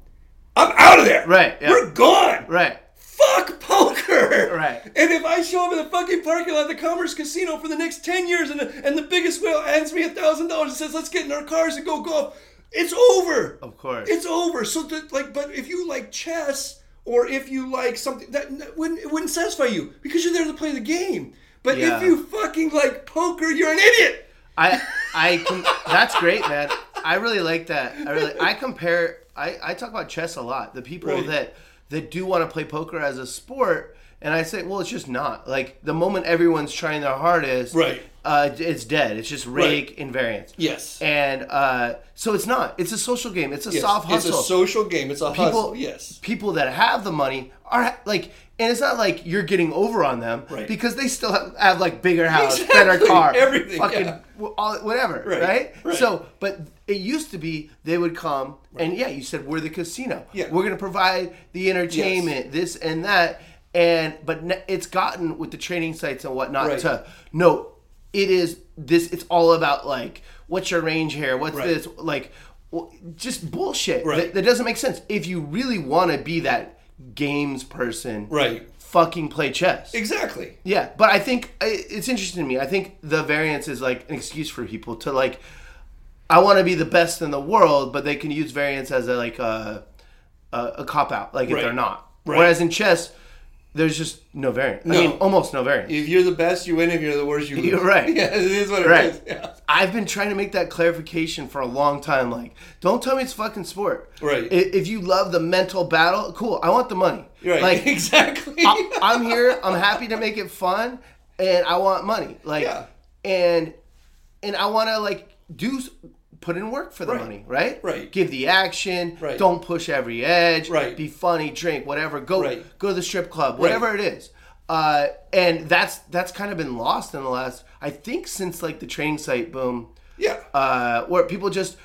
S3: I'm out of there.
S1: Right, yeah.
S3: We're gone.
S1: Right.
S3: Fuck poker!
S1: Right.
S3: And if I show up in the fucking parking lot of the Commerce Casino for the next 10 years and the, and the biggest whale hands me a $1,000 and says, let's get in our cars and go golf, it's over!
S1: Of course.
S3: It's over. So, that, like, but if you like chess or if you like something, that, that wouldn't, it wouldn't satisfy you because you're there to play the game. But
S1: Yeah.
S3: if you fucking like poker, you're an idiot!
S1: I I com- that's great, man. I really like that. I really I compare. I I talk about chess a lot. The people
S3: Right.
S1: that that do want to play poker as a sport, and I say, well, it's just not. Like the moment everyone's trying their hardest,
S3: Right.
S1: Uh, it's dead. It's just rake invariance.
S3: Yes.
S1: And uh, so it's not. It's a social game. It's a
S3: Yes.
S1: soft hustle.
S3: It's a social game. It's a
S1: people,
S3: hustle. Yes.
S1: people that have the money are like, and it's not like you're getting over on them
S3: Right.
S1: because they still have, have like bigger house,
S3: Exactly.
S1: better car,
S3: Everything,
S1: fucking
S3: yeah.
S1: w- all, whatever,
S3: Right,
S1: right.
S3: right.
S1: So, but it used to be they would come and yeah, you said we're the casino.
S3: Yeah.
S1: we're gonna provide the entertainment, this and that, and but it's gotten with the training sites and whatnot
S3: Right.
S1: to no, it is this. It's all about like what's your range here, what's
S3: Right.
S1: this like. Just bullshit.
S3: Right.
S1: That, that doesn't make sense. If you really want to be that games person,
S3: Right.
S1: fucking play chess.
S3: Exactly.
S1: Yeah, but I think it's interesting to me. I think the variance is like an excuse for people to like. I want to be the best in the world, but they can use variance as a like a a, a cop out, like if
S3: Right.
S1: they're not.
S3: Right.
S1: Whereas in chess, there's just no variance. I mean, almost no variance.
S3: If you're the best, you win. If you're the worst, you lose.
S1: You're right.
S3: Yeah, it is what it is.
S1: Right.
S3: Yeah.
S1: I've been trying to make that clarification for a long time. Like, don't tell me it's fucking sport.
S3: Right.
S1: I- If you love the mental battle, cool. I want the money.
S3: Right.
S1: Like,
S3: exactly.
S1: I, I'm here. I'm happy to make it fun, and I want money. Like,
S3: Yeah.
S1: and and I want to like do s- put in work for the
S3: Right.
S1: money, right?
S3: Right.
S1: Give the action.
S3: Right.
S1: Don't push every edge.
S3: Right.
S1: Be funny. Drink whatever. Go
S3: Right.
S1: go to the strip club. Whatever it is. Uh, and that's that's kind of been lost in the last. I think since like the training site boom
S3: yeah.
S1: uh, where people just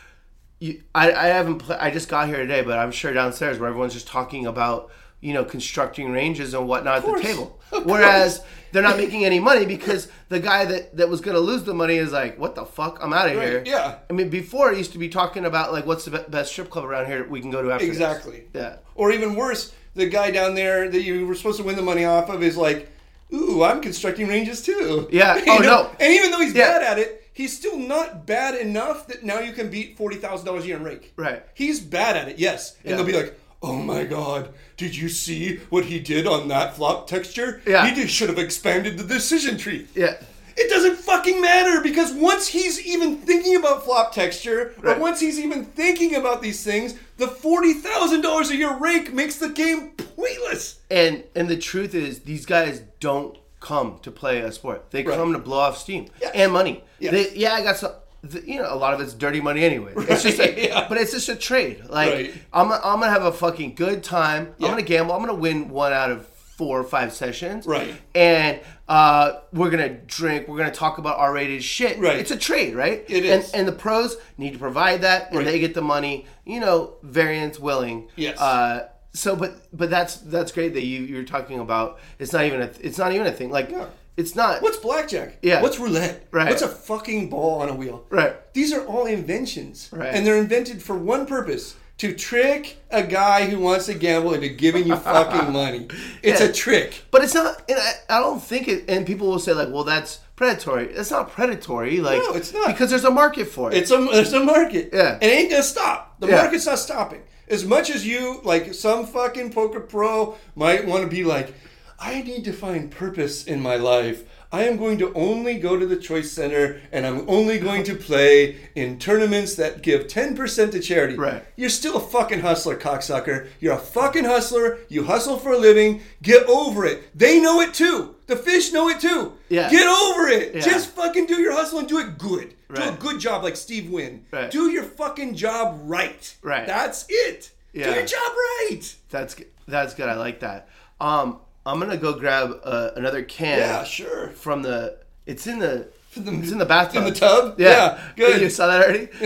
S1: you, I, I haven't pla I just got here today, but I'm sure downstairs where everyone's just talking about you know, constructing ranges and whatnot at the table. Whereas they're not making any money because the guy that, that was going to lose the money is like, what the fuck? I'm out of
S3: Right,
S1: here.
S3: yeah.
S1: I mean, before it used to be talking about like, what's the be- best strip club around here we can go to after this.
S3: Exactly.
S1: Yeah.
S3: Or even worse, the guy down there that you were supposed to win the money off of is like, ooh, I'm constructing ranges too.
S1: Yeah.
S3: Oh, you
S1: Oh,
S3: know?
S1: no.
S3: And even though he's
S1: Yeah.
S3: bad at it, he's still not bad enough that now you can beat forty thousand dollars a year in rake.
S1: Right.
S3: He's bad at it, yes. And
S1: Yeah.
S3: they'll be like, oh my god, did you see what he did on that flop texture?
S1: Yeah.
S3: He should have expanded the decision tree.
S1: Yeah.
S3: It doesn't fucking matter because once he's even thinking about flop texture, or once he's even thinking about these things, the forty thousand dollars a year rake makes the game pointless.
S1: And and the truth is, these guys don't come to play a sport. They
S3: Right.
S1: come to blow off steam
S3: Yes.
S1: and money.
S3: Yes.
S1: They, yeah, I got some. The- You know, a lot of it's dirty money anyway. It's just, a,
S3: yeah.
S1: but it's just a trade. Like
S3: Right.
S1: I'm, I'm gonna have a fucking good time.
S3: Yeah.
S1: I'm gonna gamble. I'm gonna win one out of four or five sessions.
S3: Right.
S1: And uh, we're gonna drink. We're gonna talk about R-rated shit.
S3: Right.
S1: It's a trade, right?
S3: It
S1: and. And the pros need to provide that, and
S3: Right.
S1: they get the money. You know, variance willing.
S3: Yes.
S1: Uh, so, but but that's that's great that you you're talking about. It's not even a it's not even a thing. Like
S3: Yeah.
S1: It's not.
S3: What's blackjack?
S1: Yeah.
S3: What's roulette?
S1: Right.
S3: What's a fucking ball on a wheel?
S1: Right.
S3: These are all inventions.
S1: Right.
S3: And they're invented for one purpose. To trick a guy who wants to gamble into giving you fucking money. It's
S1: Yeah.
S3: a trick.
S1: But it's not. And I, I don't think it. And people will say like, well, that's predatory. It's not predatory. Like
S3: No, it's not.
S1: because there's a market for it.
S3: It's a there's a market.
S1: Yeah.
S3: It ain't gonna stop. The
S1: Yeah.
S3: market's not stopping. As much as you like some fucking poker pro might want to be like, I need to find purpose in my life. I am going to only go to the choice center and I'm only going to play in tournaments that give 10% to charity.
S1: Right.
S3: You're still a fucking hustler, cocksucker. You're a fucking hustler. You hustle for a living. Get over it. They know it too. The fish know it too.
S1: Yeah.
S3: Get over it.
S1: Yeah.
S3: Just fucking do your hustle and do it good. Right. Do a good job like Steve Wynn.
S1: Right.
S3: Do your fucking job right.
S1: Right.
S3: That's it.
S1: Yeah.
S3: Do your job right.
S1: that's that's good. I like that. Um, I'm gonna go grab uh, another can.
S3: Yeah, sure.
S1: From the. It's in the.
S3: the-
S1: it's in the bathtub.
S3: in the tub?
S1: Yeah.
S3: Yeah, good.
S1: You saw that already.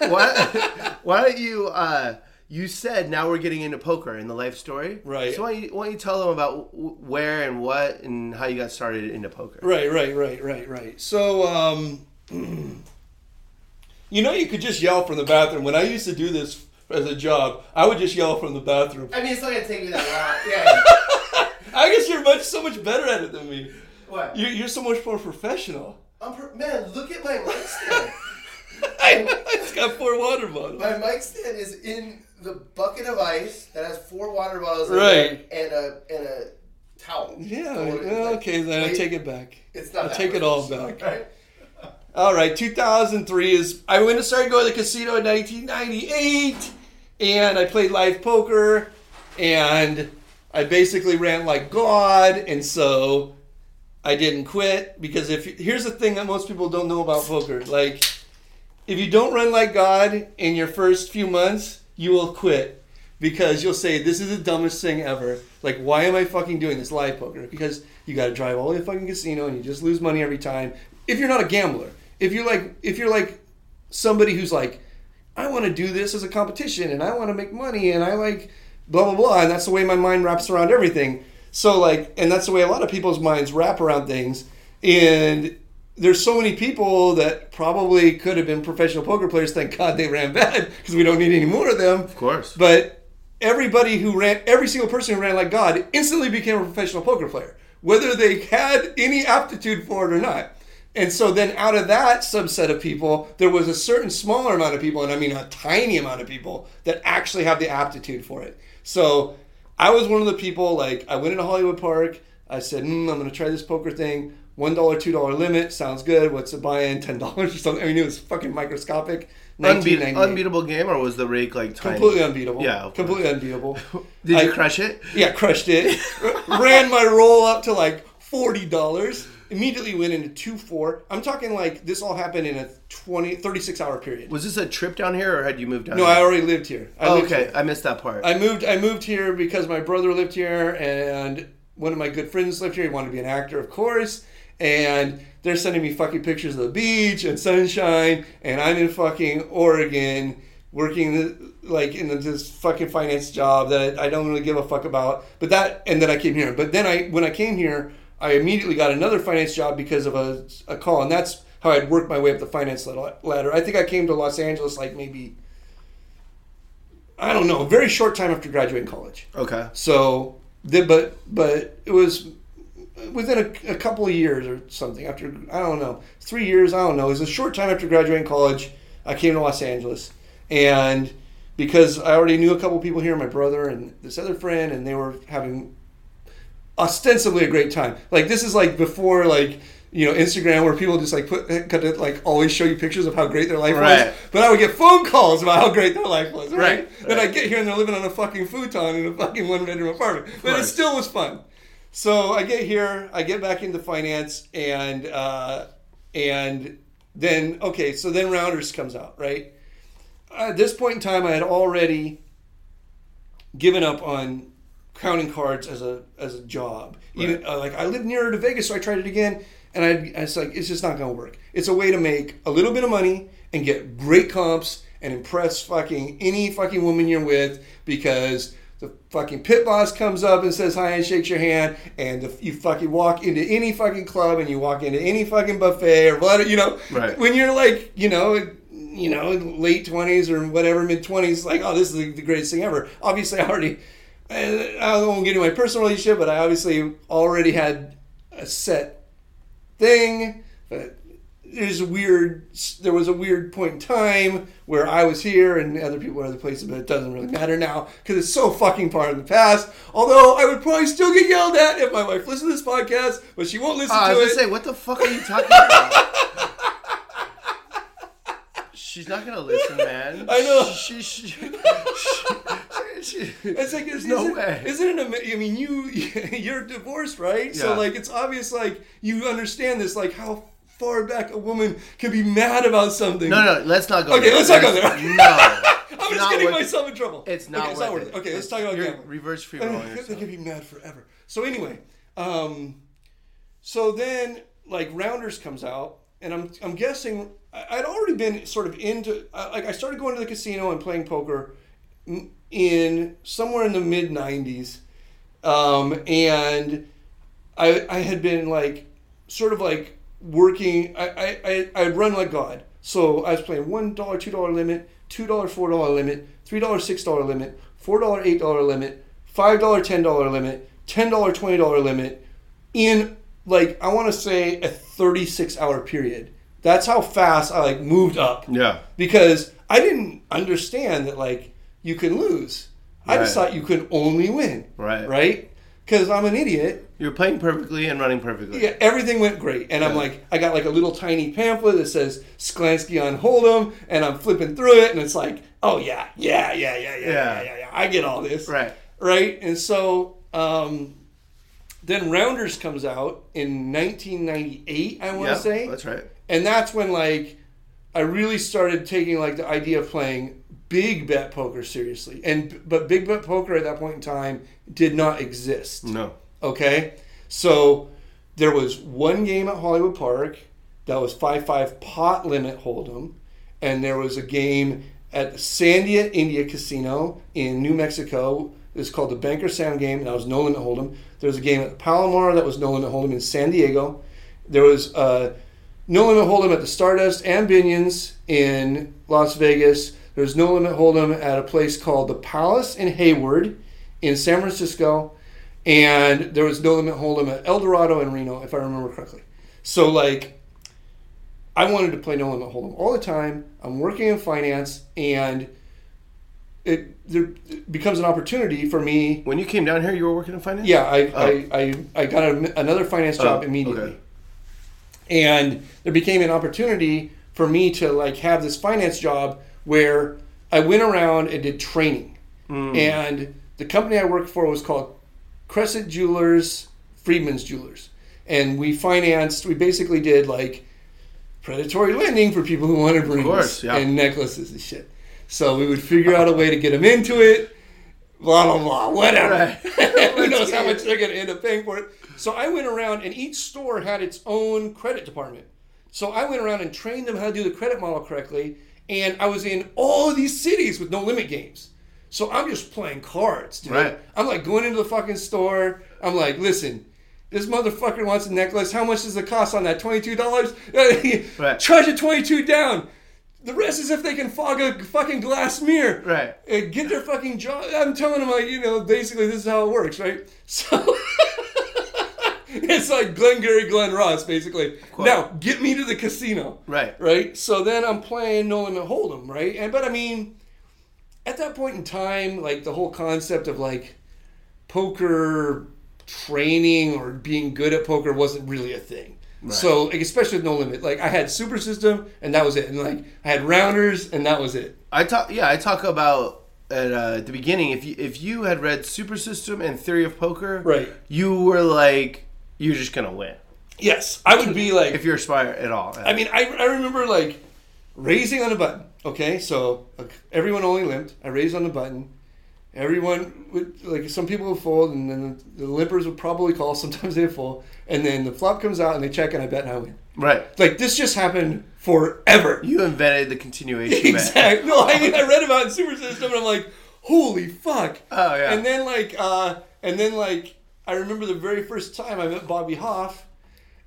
S1: So why, why don't you? Uh, you said now we're getting into poker in the life story.
S3: Right.
S1: So why don't you, why don't you tell them about w- where and what and how you got started into poker?
S3: Right, right, right, right, right. So, um, you know, you could just yell from the bathroom. When I used to do this as a job, I would just yell from the bathroom.
S1: I mean, it's not gonna take me that long. Yeah.
S3: I guess you're much so much better at it than me.
S1: what?
S3: You're, you're so much more professional.
S1: I'm per- man, look at my mic stand.
S3: I, I just got four water bottles.
S1: My mic stand is in the bucket of ice that has four water bottles
S3: Right.
S1: and a and a towel.
S3: Yeah, well,
S1: like-
S3: okay, then I take it back.
S1: It's not.
S3: I'll take it all back.
S1: Right?
S3: All right, 2003 is I went to start going to the casino in 1998, and I played live poker, and I basically ran like God, and so I didn't quit because if here's the thing that most people don't know about poker, like if you don't run like God in your first few months, you will quit because you'll say this is the dumbest thing ever. Like, why am I fucking doing this live poker? Because you got to drive all the fucking casino and you just lose money every time. If you're not a gambler, if you're like, if you're like somebody who's like, I want to do this as a competition and I want to make money and I like blah blah blah, and that's the way my mind wraps around everything. So like, and that's the way a lot of people's minds wrap around things. And there's so many people that probably could have been professional poker players. Thank God they ran bad because we don't need any more of them. Of
S1: course.
S3: But everybody who ran, every single person who ran like God instantly became a professional poker player, whether they had any aptitude for it or not. And so then out of that subset of people, there was a certain smaller amount of people, and I mean a tiny amount of people, that actually have the aptitude for it. So I was one of the people, like, I went into Hollywood Park. I said, mm, I'm going to try this poker thing. $1, $2 limit. Sounds good. What's the buy in? $10 or something. I mean, it was fucking microscopic. 1998.
S1: unbeatable game, or was the rake like tiny?
S3: Completely unbeatable.
S1: Yeah.
S3: Completely unbeatable.
S1: Did you
S3: I-
S1: crush it?
S3: Yeah, crushed it. Ran my roll up to like forty dollars. Immediately went into two four. I'm talking like this all happened in a 20, 36 hour period.
S1: Was this a trip down here, or had you moved down?
S3: No,
S1: here?
S3: I already lived here. I
S1: Oh,
S3: lived
S1: okay,
S3: here.
S1: I missed that part.
S3: I moved. I moved here because my brother lived here, and one of my good friends lived here. He wanted to be an actor, of course. And they're sending me fucking pictures of the beach and sunshine, and I'm in fucking Oregon working the, like in this fucking finance job that I don't really give a fuck about. But that, and then I came here. But then I, when I came here, I immediately got another finance job because of a, a call, and that's how I'd worked my way up the finance ladder. I think I came to Los Angeles like maybe, I don't know, a very short time after graduating college.
S1: Okay.
S3: So, but but it was within a, a couple of years or something. After I don't know, three years. I don't know. It was a short time after graduating college. I came to Los Angeles, and because I already knew a couple people here, my brother and this other friend, and they were having ostensibly a great time. Like this is like before like you know Instagram where people just like put kind of like always show you pictures of how great their life was. But I would get phone calls about how great their life was. Right.
S1: Right,
S3: Then I
S1: right.
S3: get here and they're living on a fucking futon in a fucking one bedroom apartment. But it still was fun. So I get here, I get back into finance, and uh, and then okay, so then Rounders comes out, right? At this point in time, I had already given up on counting cards as a as a job. Even uh, like I live nearer to Vegas, so I tried it again, and I, I was like, it's just not going to work. It's a way to make a little bit of money and get great comps and impress fucking any fucking woman you're with because. The fucking pit boss comes up and says hi and shakes your hand, and the, you fucking walk into any fucking club and you walk into any fucking buffet or what you know.
S1: Right.
S3: When you're like, you know, you know, late twenties or whatever, mid twenties, like, oh, this is the greatest thing ever. Obviously, I already, I I won't get into my personal relationship, but I obviously already had a set thing. But there's weird, there was a weird point in time where I was here and other people were other places, but it doesn't really matter now because it's so fucking far in the past. Although I would probably still get yelled at if my wife listened to this podcast, but she won't listen
S1: ah, I
S3: to
S1: was
S3: it.
S1: gonna say, what the fuck are you talking about? She's not gonna listen, man.
S3: I know.
S1: She, she, she-
S3: It's like
S1: There's no way.
S3: Isn't it? ama- I mean, you you're divorced, right? So like, it's obvious. Like you understand this. Like how far back a woman can be mad about something.
S1: No, no, let's not go
S3: Okay,
S1: there.
S3: let's not go there.
S1: No.
S3: I'm just getting myself in trouble.
S1: It's not
S3: okay, it's
S1: worth
S3: not worth
S1: it.
S3: it. Okay, let's
S1: It's-
S3: talk about gambling.
S1: reverse free rolling
S3: they can be mad forever. So anyway, um, so then like Rounders comes out, and I'm I'm guessing I'd already been sort of into like I started going to the casino and playing poker in somewhere in the mid '90s, um, and I I had been like sort of like working. I I I I'd run like God. So I was playing one dollar, two dollar limit, two dollar, four dollar limit, three dollar, six dollar limit, four dollar, eight dollar limit, five dollar, ten dollar limit, ten dollar, twenty dollar limit, in like I want to say a thirty six hour period. That's how fast I like moved up
S1: Yeah.
S3: because I didn't understand that like you can lose. I just thought you could only win.
S1: Right.
S3: Right. Because I'm an idiot.
S1: You're playing perfectly and running perfectly.
S3: Yeah, everything went great, and I'm like, I got like a little tiny pamphlet that says Sklansky on Hold'em, and I'm flipping through it, and it's like, oh yeah, yeah, yeah, yeah, yeah, yeah,
S1: Yeah.
S3: yeah, yeah, I get all this,
S1: Right.
S3: right? And so, um, then Rounders comes out in 1998, I want
S1: Yeah,
S3: to say,
S1: That's right.
S3: and that's when like I really started taking like the idea of playing big bet poker seriously, and but big bet poker at that point in time did not exist.
S1: No.
S3: Okay, so there was one game at Hollywood Park that was five five pot limit hold'em, and there was a game at Sandia Indian Casino in New Mexico. It was called the Banker Sound game, and that was no limit hold'em. There was a game at Palomar that was no limit hold'em in San Diego. There was uh, no limit hold'em at the Stardust and Binion's in Las Vegas. There was no limit hold'em at a place called the Palace in Hayward in San Francisco, and there was no limit hold'em at El Dorado and Reno, if I remember correctly. So like, I wanted to play no limit hold'em all the time. I'm working in finance, and it there it becomes an opportunity for me.
S1: When you came down here, you were working in finance.
S3: Yeah, I
S1: Oh.
S3: I, I, I got a, another finance job
S1: Oh,
S3: immediately
S1: okay.
S3: and there became an opportunity for me to like have this finance job where I went around and did training. Mm. And the company I worked for was called Crescent Jewelers, Friedman's Jewelers. And we financed, we basically did like predatory lending for people who wanted rings
S1: course, yeah.
S3: and necklaces and shit. So we would figure out a way to get them into it, blah, blah, blah, whatever.
S1: Right.
S3: Who knows how much they're going to end up paying for it. So I went around, and each store had its own credit department. So I went around and trained them how to do the credit model correctly and I was in all of these cities with no limit games. So I'm just playing cards, dude.
S1: Right.
S3: I'm like going into the fucking store. I'm like, listen, this motherfucker wants a necklace. How much does it cost on that? Twenty two dollars.
S1: Right.
S3: Charge it twenty two down. The rest is if they can fog a fucking glass mirror.
S1: Right.
S3: And get their fucking job. I'm telling them like, you know, basically this is how it works, right? So. It's like Glengarry Glen Ross, basically. Now, get me to the casino.
S1: Right.
S3: Right? So then I'm playing No Limit Hold'em, right? And but I mean, at that point in time, like the whole concept of like poker training or being good at poker wasn't really a thing. So like especially with No Limit, like I had Super System and that was it, and like I had rounders and that was it.
S1: I talk. Yeah, I talk about at uh, the beginning. If you if you had read Super System and Theory of Poker,
S3: Right.
S1: you were like, you're just gonna win
S3: Yes, I would be like
S1: if you're aspire at all.
S3: I mean, I, I remember like raising on a button. Okay, so like, everyone only limped. I raised on the button. Everyone would like some people would fold, and then the, the limpers would probably call. Sometimes they fold, and then the flop comes out, and they check, and I bet, and I win.
S1: right.
S3: Like this just happened forever.
S1: You invented the continuation. bet.
S3: exactly. No, I mean I read about it in Super System, and I'm like, holy fuck.
S1: Oh, yeah.
S3: And then like, uh, and then like, I remember the very first time I met Bobby Hoff,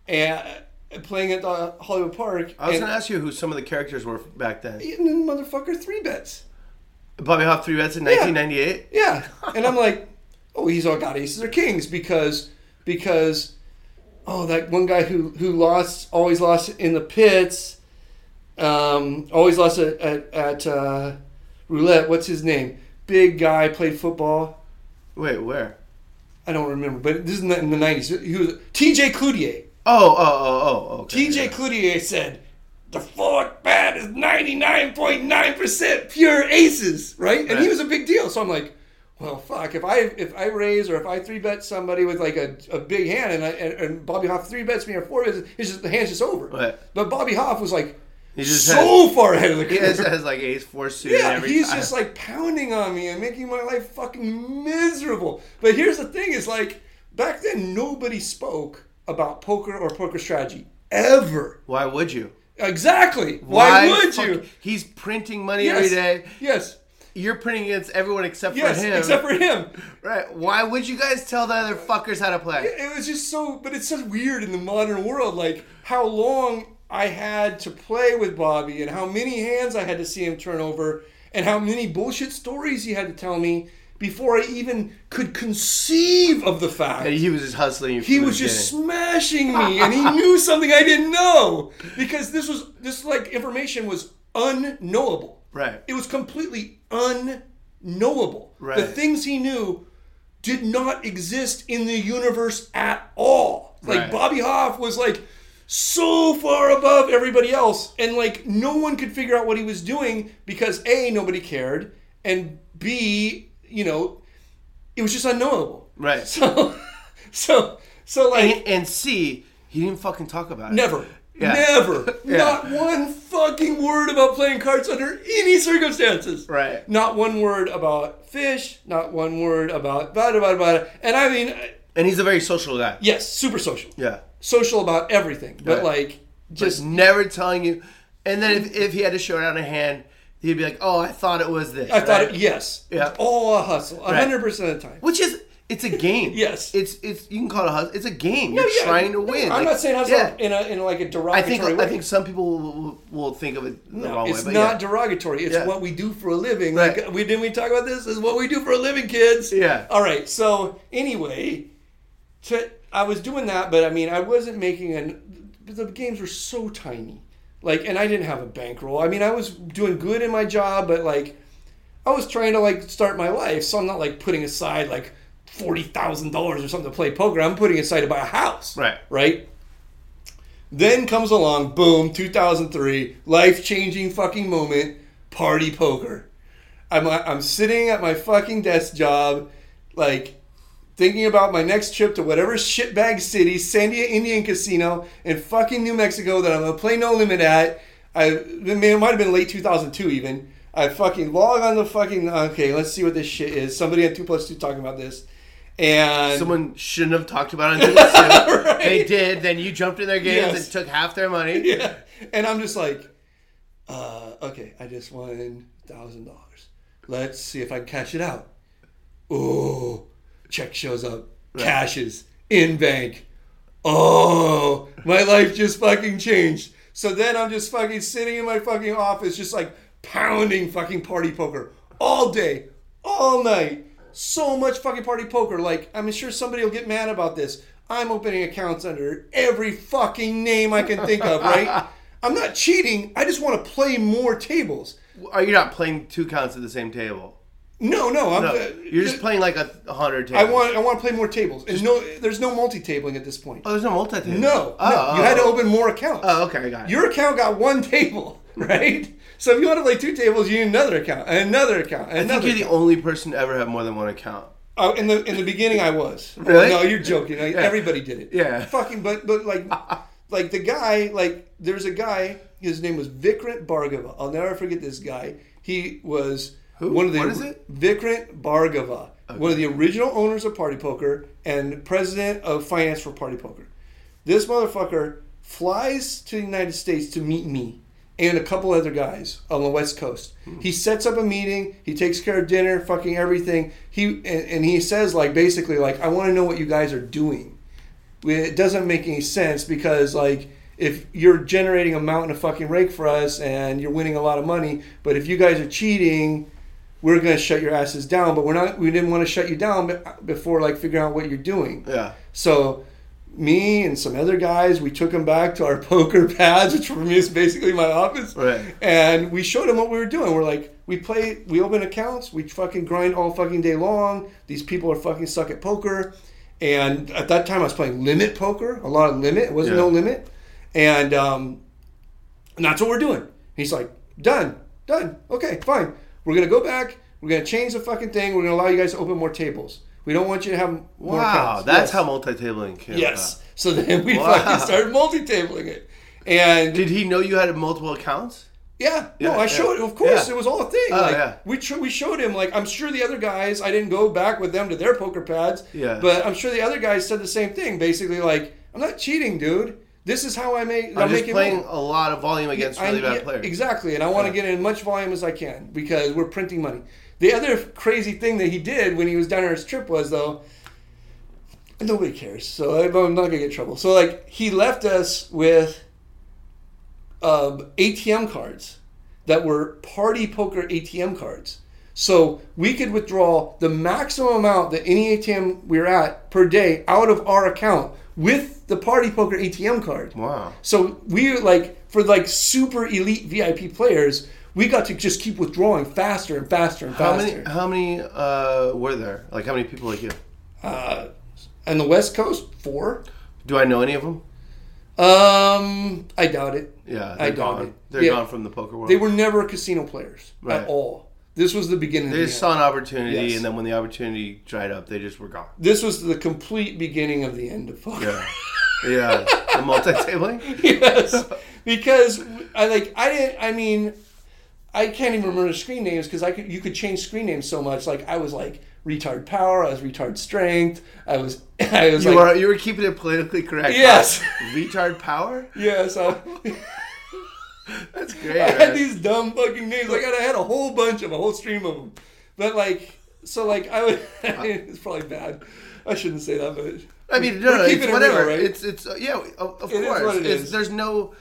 S3: and playing at the Hollywood Park.
S1: I was gonna ask you who some of the characters were back then.
S3: and motherfucker three bets.
S1: Bobby Hoff three bets in 1998.
S3: Yeah, and I'm like, oh, he's all got aces or kings because because oh that one guy who who lost always lost in the pits, um, always lost at at, at uh, roulette. What's his name? Big guy played football.
S1: Wait, where?
S3: I don't remember, but this is in the, in the 90s. He was T.J. Cloutier.
S1: Oh, oh, oh, oh. Okay.
S3: TJ
S1: yeah.
S3: Cloutier said, the fourth bet is 99.9% pure aces, right? And he was a big deal. So I'm like, well, fuck. If I if I raise or if I three bet somebody with like a, a big hand and, I, and and Bobby Hoff three bets me or four bets, it's just the hand's just over.
S1: Right.
S3: But Bobby Hoff was like
S1: He just
S3: so far ahead of the
S1: He has, has like ace four suit.
S3: Yeah, he's
S1: time.
S3: just like pounding on me and making my life fucking miserable. But here's the thing: is like back then nobody spoke about poker or poker strategy ever.
S1: Why would you?
S3: Exactly. Why, would
S1: fuck-
S3: you?
S1: He's printing money
S3: Yes.
S1: every day.
S3: Yes.
S1: You're printing against everyone except
S3: Yes.
S1: for him.
S3: Except for him.
S1: right. Why would you guys tell the other fuckers how to play?
S3: It was just so, but it's so weird in the modern world, like how long I had to play with Bobby and how many hands I had to see him turn over and how many bullshit stories he had to tell me before I even could conceive of the fact.
S1: that he was just hustling
S3: he was just smashing me and he knew something I didn't know because this was this like information was unknowable.
S1: Right.
S3: It was completely unknowable.
S1: Right.
S3: The things he knew did not exist in the universe at all. Like
S1: Right.
S3: Bobby Hoff was like so far above everybody else and like no one could figure out what he was doing because A nobody cared and B, you know, it was just unknowable.
S1: Right.
S3: So so so like
S1: And, and C, he didn't fucking talk about it.
S3: Never.
S1: Yeah.
S3: Never.
S1: Yeah.
S3: Not one fucking word about playing cards under any circumstances.
S1: Right.
S3: Not one word about fish. Not one word about blah, blah, blah, blah. And I mean,
S1: And he's a very social guy.
S3: yes, super social.
S1: Yeah.
S3: Social about everything. But
S1: Right.
S3: like,
S1: Just
S3: just,
S1: never telling you. And then if, if he had to show it out a hand, he'd be like, "Oh, I thought it was this."
S3: I thought, it, yes.
S1: Yeah.
S3: All a hustle. a 100% of the time.
S1: Which is, it's a game.
S3: Yes.
S1: It's it's you can call it a hustle. It's a game.
S3: No,
S1: You're
S3: yeah,
S1: trying to
S3: no,
S1: win.
S3: I'm
S1: Like,
S3: not saying hustle
S1: yeah.
S3: in, a, in like a derogatory I
S1: think
S3: way.
S1: I think some people will, will, think of it the
S3: No,
S1: wrong
S3: it's
S1: way. But
S3: not
S1: yeah.
S3: derogatory. It's what we do for a living.
S1: Right.
S3: Like we didn't we talk about this? This is what we do for a living, kids.
S1: Yeah.
S3: All right. So anyway, to, I was doing that, but I mean, I wasn't making an. The games were so tiny, like, and I didn't have a bankroll. I mean, I was doing good in my job, but like, I was trying to like start my life, so I'm not like putting aside like forty thousand dollars or something to play poker. I'm putting aside to buy a house.
S1: Right.
S3: Right. Then comes along, boom, 2003, life changing fucking moment, party poker. I'm, I'm sitting at my fucking desk job, like thinking about my next trip to whatever shitbag city, Sandia Indian Casino in fucking New Mexico that I'm gonna play no limit at. I it might have been late 2002 even. I fucking log on the fucking okay. Let's see what this shit is. Somebody at two plus two talking about this, and
S1: Someone shouldn't have talked about it they
S3: Right.
S1: They did. Then you jumped in their games
S3: Yes.
S1: and took half their money.
S3: yeah. And I'm just like, uh, okay, I just won thousand dollars. Let's see if I can cash it out. Oh, check shows up, cashes in bank. Oh, my life just fucking changed. So then I'm just fucking sitting in my fucking office, just like pounding fucking party poker all day, all night. So much fucking party poker. Like, I'm sure somebody will get mad about this. I'm opening accounts under every fucking name I can think of, right? I'm not cheating. I just want to play more tables.
S1: Are you not playing two counts at the same table?
S3: No, no, I'm.
S1: No,
S3: uh,
S1: you're just playing like a hundred
S3: I
S1: tables.
S3: want. I want to play more tables. And no, there's no multi-tabling at this point.
S1: Oh, there's no multi table.
S3: No,
S1: Oh,
S3: no, you had to
S1: oh.
S3: open more accounts.
S1: Oh, okay, I got it.
S3: Your account got one table, right? So if you want to play two tables, you need another account, another account, and
S1: I think you're the only person to ever have more than one account.
S3: Oh, in the in the beginning, I was.
S1: Really?
S3: No, you're joking. Like, Everybody did it.
S1: Yeah.
S3: Fucking, but but like, like the guy, like there's a guy. His name was Vikrant Bhargava. I'll never forget this guy. He was
S1: Who?
S3: one of the
S1: What is it?
S3: Vikrant Bhargava, one of the original owners of Party Poker and president of finance for Party Poker. This motherfucker flies to the United States to meet me and a couple other guys on the West Coast. Hmm. He sets up a meeting. He takes care of dinner, fucking everything. He and, and he says like basically like I want to know what you guys are doing. It doesn't make any sense because like if you're generating a mountain of fucking rake for us and you're winning a lot of money, but if you guys are cheating, we're gonna shut your asses down. But we're not. We didn't want to shut you down be- before like figuring out what you're doing.
S1: Yeah.
S3: So me and some other guys, we took them back to our poker pads, which for me is basically my office.
S1: Right.
S3: And we showed them what we were doing. We're like, we play, we open accounts, we fucking grind all fucking day long. These people are fucking suck at poker. And at that time, I was playing limit poker, a lot of limit. It wasn't
S1: Yeah.
S3: no limit. And, um, and that's what we're doing. He's like, done, done. Okay, fine. We're gonna go back. We're gonna change the fucking thing. We're gonna allow you guys to open more tables. We don't want you to have more
S1: Wow,
S3: accounts.
S1: that's
S3: Yes.
S1: how multi-tabling came
S3: Yes. So then we
S1: Wow.
S3: fucking started multi-tabling it. And
S1: Did he know you had multiple accounts?
S3: yeah, no, I
S1: yeah.
S3: showed Of course,
S1: Yeah.
S3: it was all a thing.
S1: Oh,
S3: like,
S1: yeah.
S3: we tr- we showed him. Like I'm sure the other guys. I didn't go back with them to their poker pads.
S1: Yeah.
S3: But I'm sure the other guys said the same thing. Basically, like I'm not cheating, dude. This is how I make.
S1: I'm, just
S3: making
S1: playing
S3: money.
S1: a lot of volume against
S3: I-
S1: really bad
S3: yeah,
S1: players.
S3: Exactly, and I want to get in as much volume as I can because we're printing money. The other crazy thing that he did when he was down on his trip was though, nobody cares, so I'm not gonna get in trouble. So like he left us with um, ATM cards that were party poker ATM cards. So we could withdraw the maximum amount that any ATM we were at per day out of our account with the party poker ATM card.
S1: Wow.
S3: So we like for like super elite VIP players, we got to just keep withdrawing faster and faster and
S1: How
S3: faster.
S1: many? How many uh, were there? Like how many people like you?
S3: Uh, and the West Coast, four.
S1: Do I know any of them?
S3: Um, I doubt it.
S1: Yeah,
S3: I doubt
S1: gone.
S3: it.
S1: They're
S3: Yeah.
S1: gone from the poker world.
S3: They were never casino players
S1: Right.
S3: at all. This was the beginning.
S1: They
S3: of the
S1: saw
S3: end.
S1: an opportunity,
S3: Yes.
S1: and then when the opportunity dried up, they just were gone.
S3: This was the complete beginning of the end of poker.
S1: Yeah, yeah. The multi-tabling.
S3: yes, because I like I didn't. I mean, I can't even remember screen names because I could. You could change screen names so much. Like I was like retard power. I was retard strength. I was. I was
S1: You
S3: like.
S1: were you were keeping it politically correct.
S3: Yes.
S1: Retard power.
S3: Yes, I,
S1: That's great.
S3: I had these dumb fucking names. Like I had a whole bunch of a whole stream of them, but like so like I would. it's probably bad. I shouldn't say that, but
S1: I mean, no, no, it's
S3: it
S1: whatever.
S3: real, right?
S1: It's it's uh, yeah, of, of
S3: It
S1: course.
S3: it
S1: It's-. There's no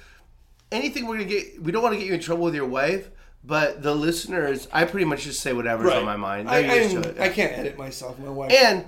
S1: anything we're gonna get. We don't want to get you in trouble with your wife, but the listeners, I pretty much just say whatever's on my mind.
S3: I,
S1: They're used
S3: I,
S1: to it.
S3: I can't edit myself. My wife.
S1: and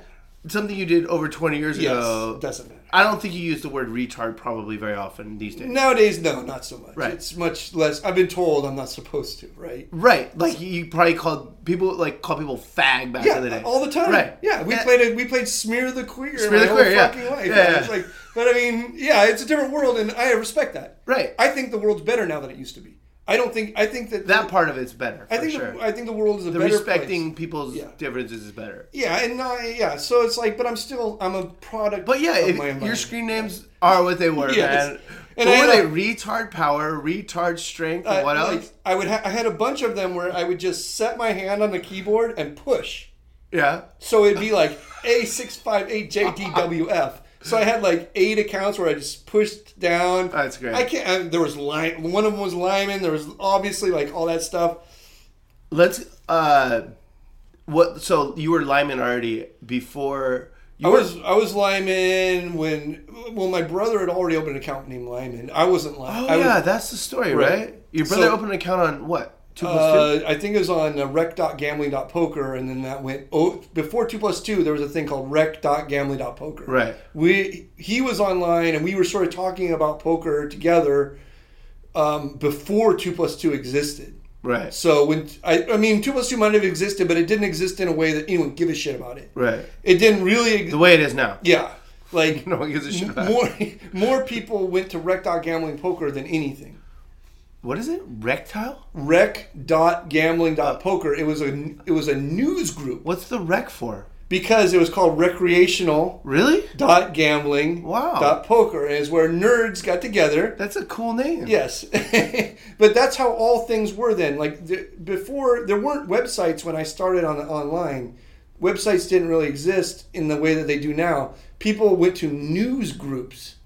S1: something you did over 20 years
S3: yes,
S1: ago.
S3: doesn't matter.
S1: I don't think you use the word retard probably very often these days.
S3: Nowadays, no, not so much.
S1: Right.
S3: It's much less. I've been told I'm not supposed to. Right.
S1: Right, like you probably called people like call people fag back in the day.
S3: all the time.
S1: Right.
S3: Yeah, we
S1: Yeah.
S3: played a, we played smear the queer
S1: Smear
S3: my
S1: the
S3: whole
S1: Queer, yeah.
S3: fucking life.
S1: Yeah, yeah.
S3: It's like, but I mean, yeah, it's a different world, and I respect that.
S1: Right.
S3: I think the world's better now than it used to be. I don't think. I think that
S1: That part of it's better.
S3: I think
S1: sure.
S3: the, I think the world is a
S1: the
S3: better
S1: respecting
S3: place.
S1: people's
S3: Yeah.
S1: differences is better.
S3: Yeah, and I, yeah, so it's like, but I'm still I'm a product.
S1: But yeah, if your screen names are what they were,
S3: Yes.
S1: man.
S3: And
S1: what
S3: I
S1: were they? Retard power, retard strength, and
S3: Uh,
S1: what
S3: like,
S1: else?
S3: I would ha- I had a bunch of them where I would just set my hand on the keyboard and push.
S1: Yeah.
S3: So it'd be like A658JDWF. So I had like eight accounts where I just pushed down.
S1: That's great.
S3: I can't. I, there was limon. One of them was limon. There was obviously like all that stuff.
S1: Let's uh, what? So you were limon already before. You
S3: I
S1: were,
S3: was I was limon when well my brother had already opened an account named limon. I wasn't limon.
S1: Oh
S3: I
S1: yeah,
S3: was,
S1: that's the story,
S3: Right.
S1: right? Your brother
S3: So-
S1: opened an account on what? Two plus two.
S3: Uh, I think it was on uh, rec.gambling.poker, and then that went. Oh, before two plus two, there was a thing called rec.gambling.poker.
S1: Right.
S3: We he was online, and we were sort of talking about poker together um, before two plus two existed.
S1: Right.
S3: So when I, I mean, two plus two might have existed, but it didn't exist in a way that anyone give a shit about it.
S1: Right.
S3: It didn't really.
S1: The way it is now.
S3: yeah, like
S1: No one gives a shit about it.
S3: more more people went to rec.gambling poker than anything.
S1: What is it? Rectile?
S3: poker. It was a it was a news group
S1: What's the rec for?
S3: because it was called recreational
S1: Really?
S3: dot gambling
S1: Wow.
S3: dot poker and is where nerds got together.
S1: That's a cool name.
S3: Yes, but that's how all things were then. Like the, before, there weren't websites when I started on the online. Websites didn't really exist in the way that they do now. People went to news groups.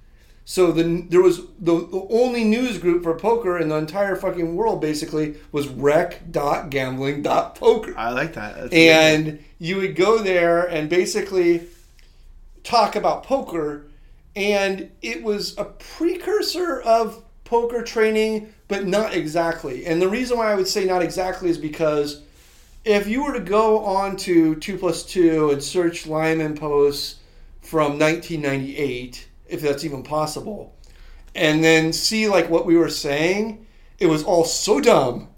S3: So the there was the, the only news group for poker in the entire fucking world basically was rec.gambling.poker.
S1: I like that. That's amazing.
S3: And you would go there and basically talk about poker and it was a precursor of poker training but not exactly and the reason why i would say not exactly is because if you were to go on to 2 plus 2 and search limon posts from 1998 if that's even possible and then see like what we were saying it was all so dumb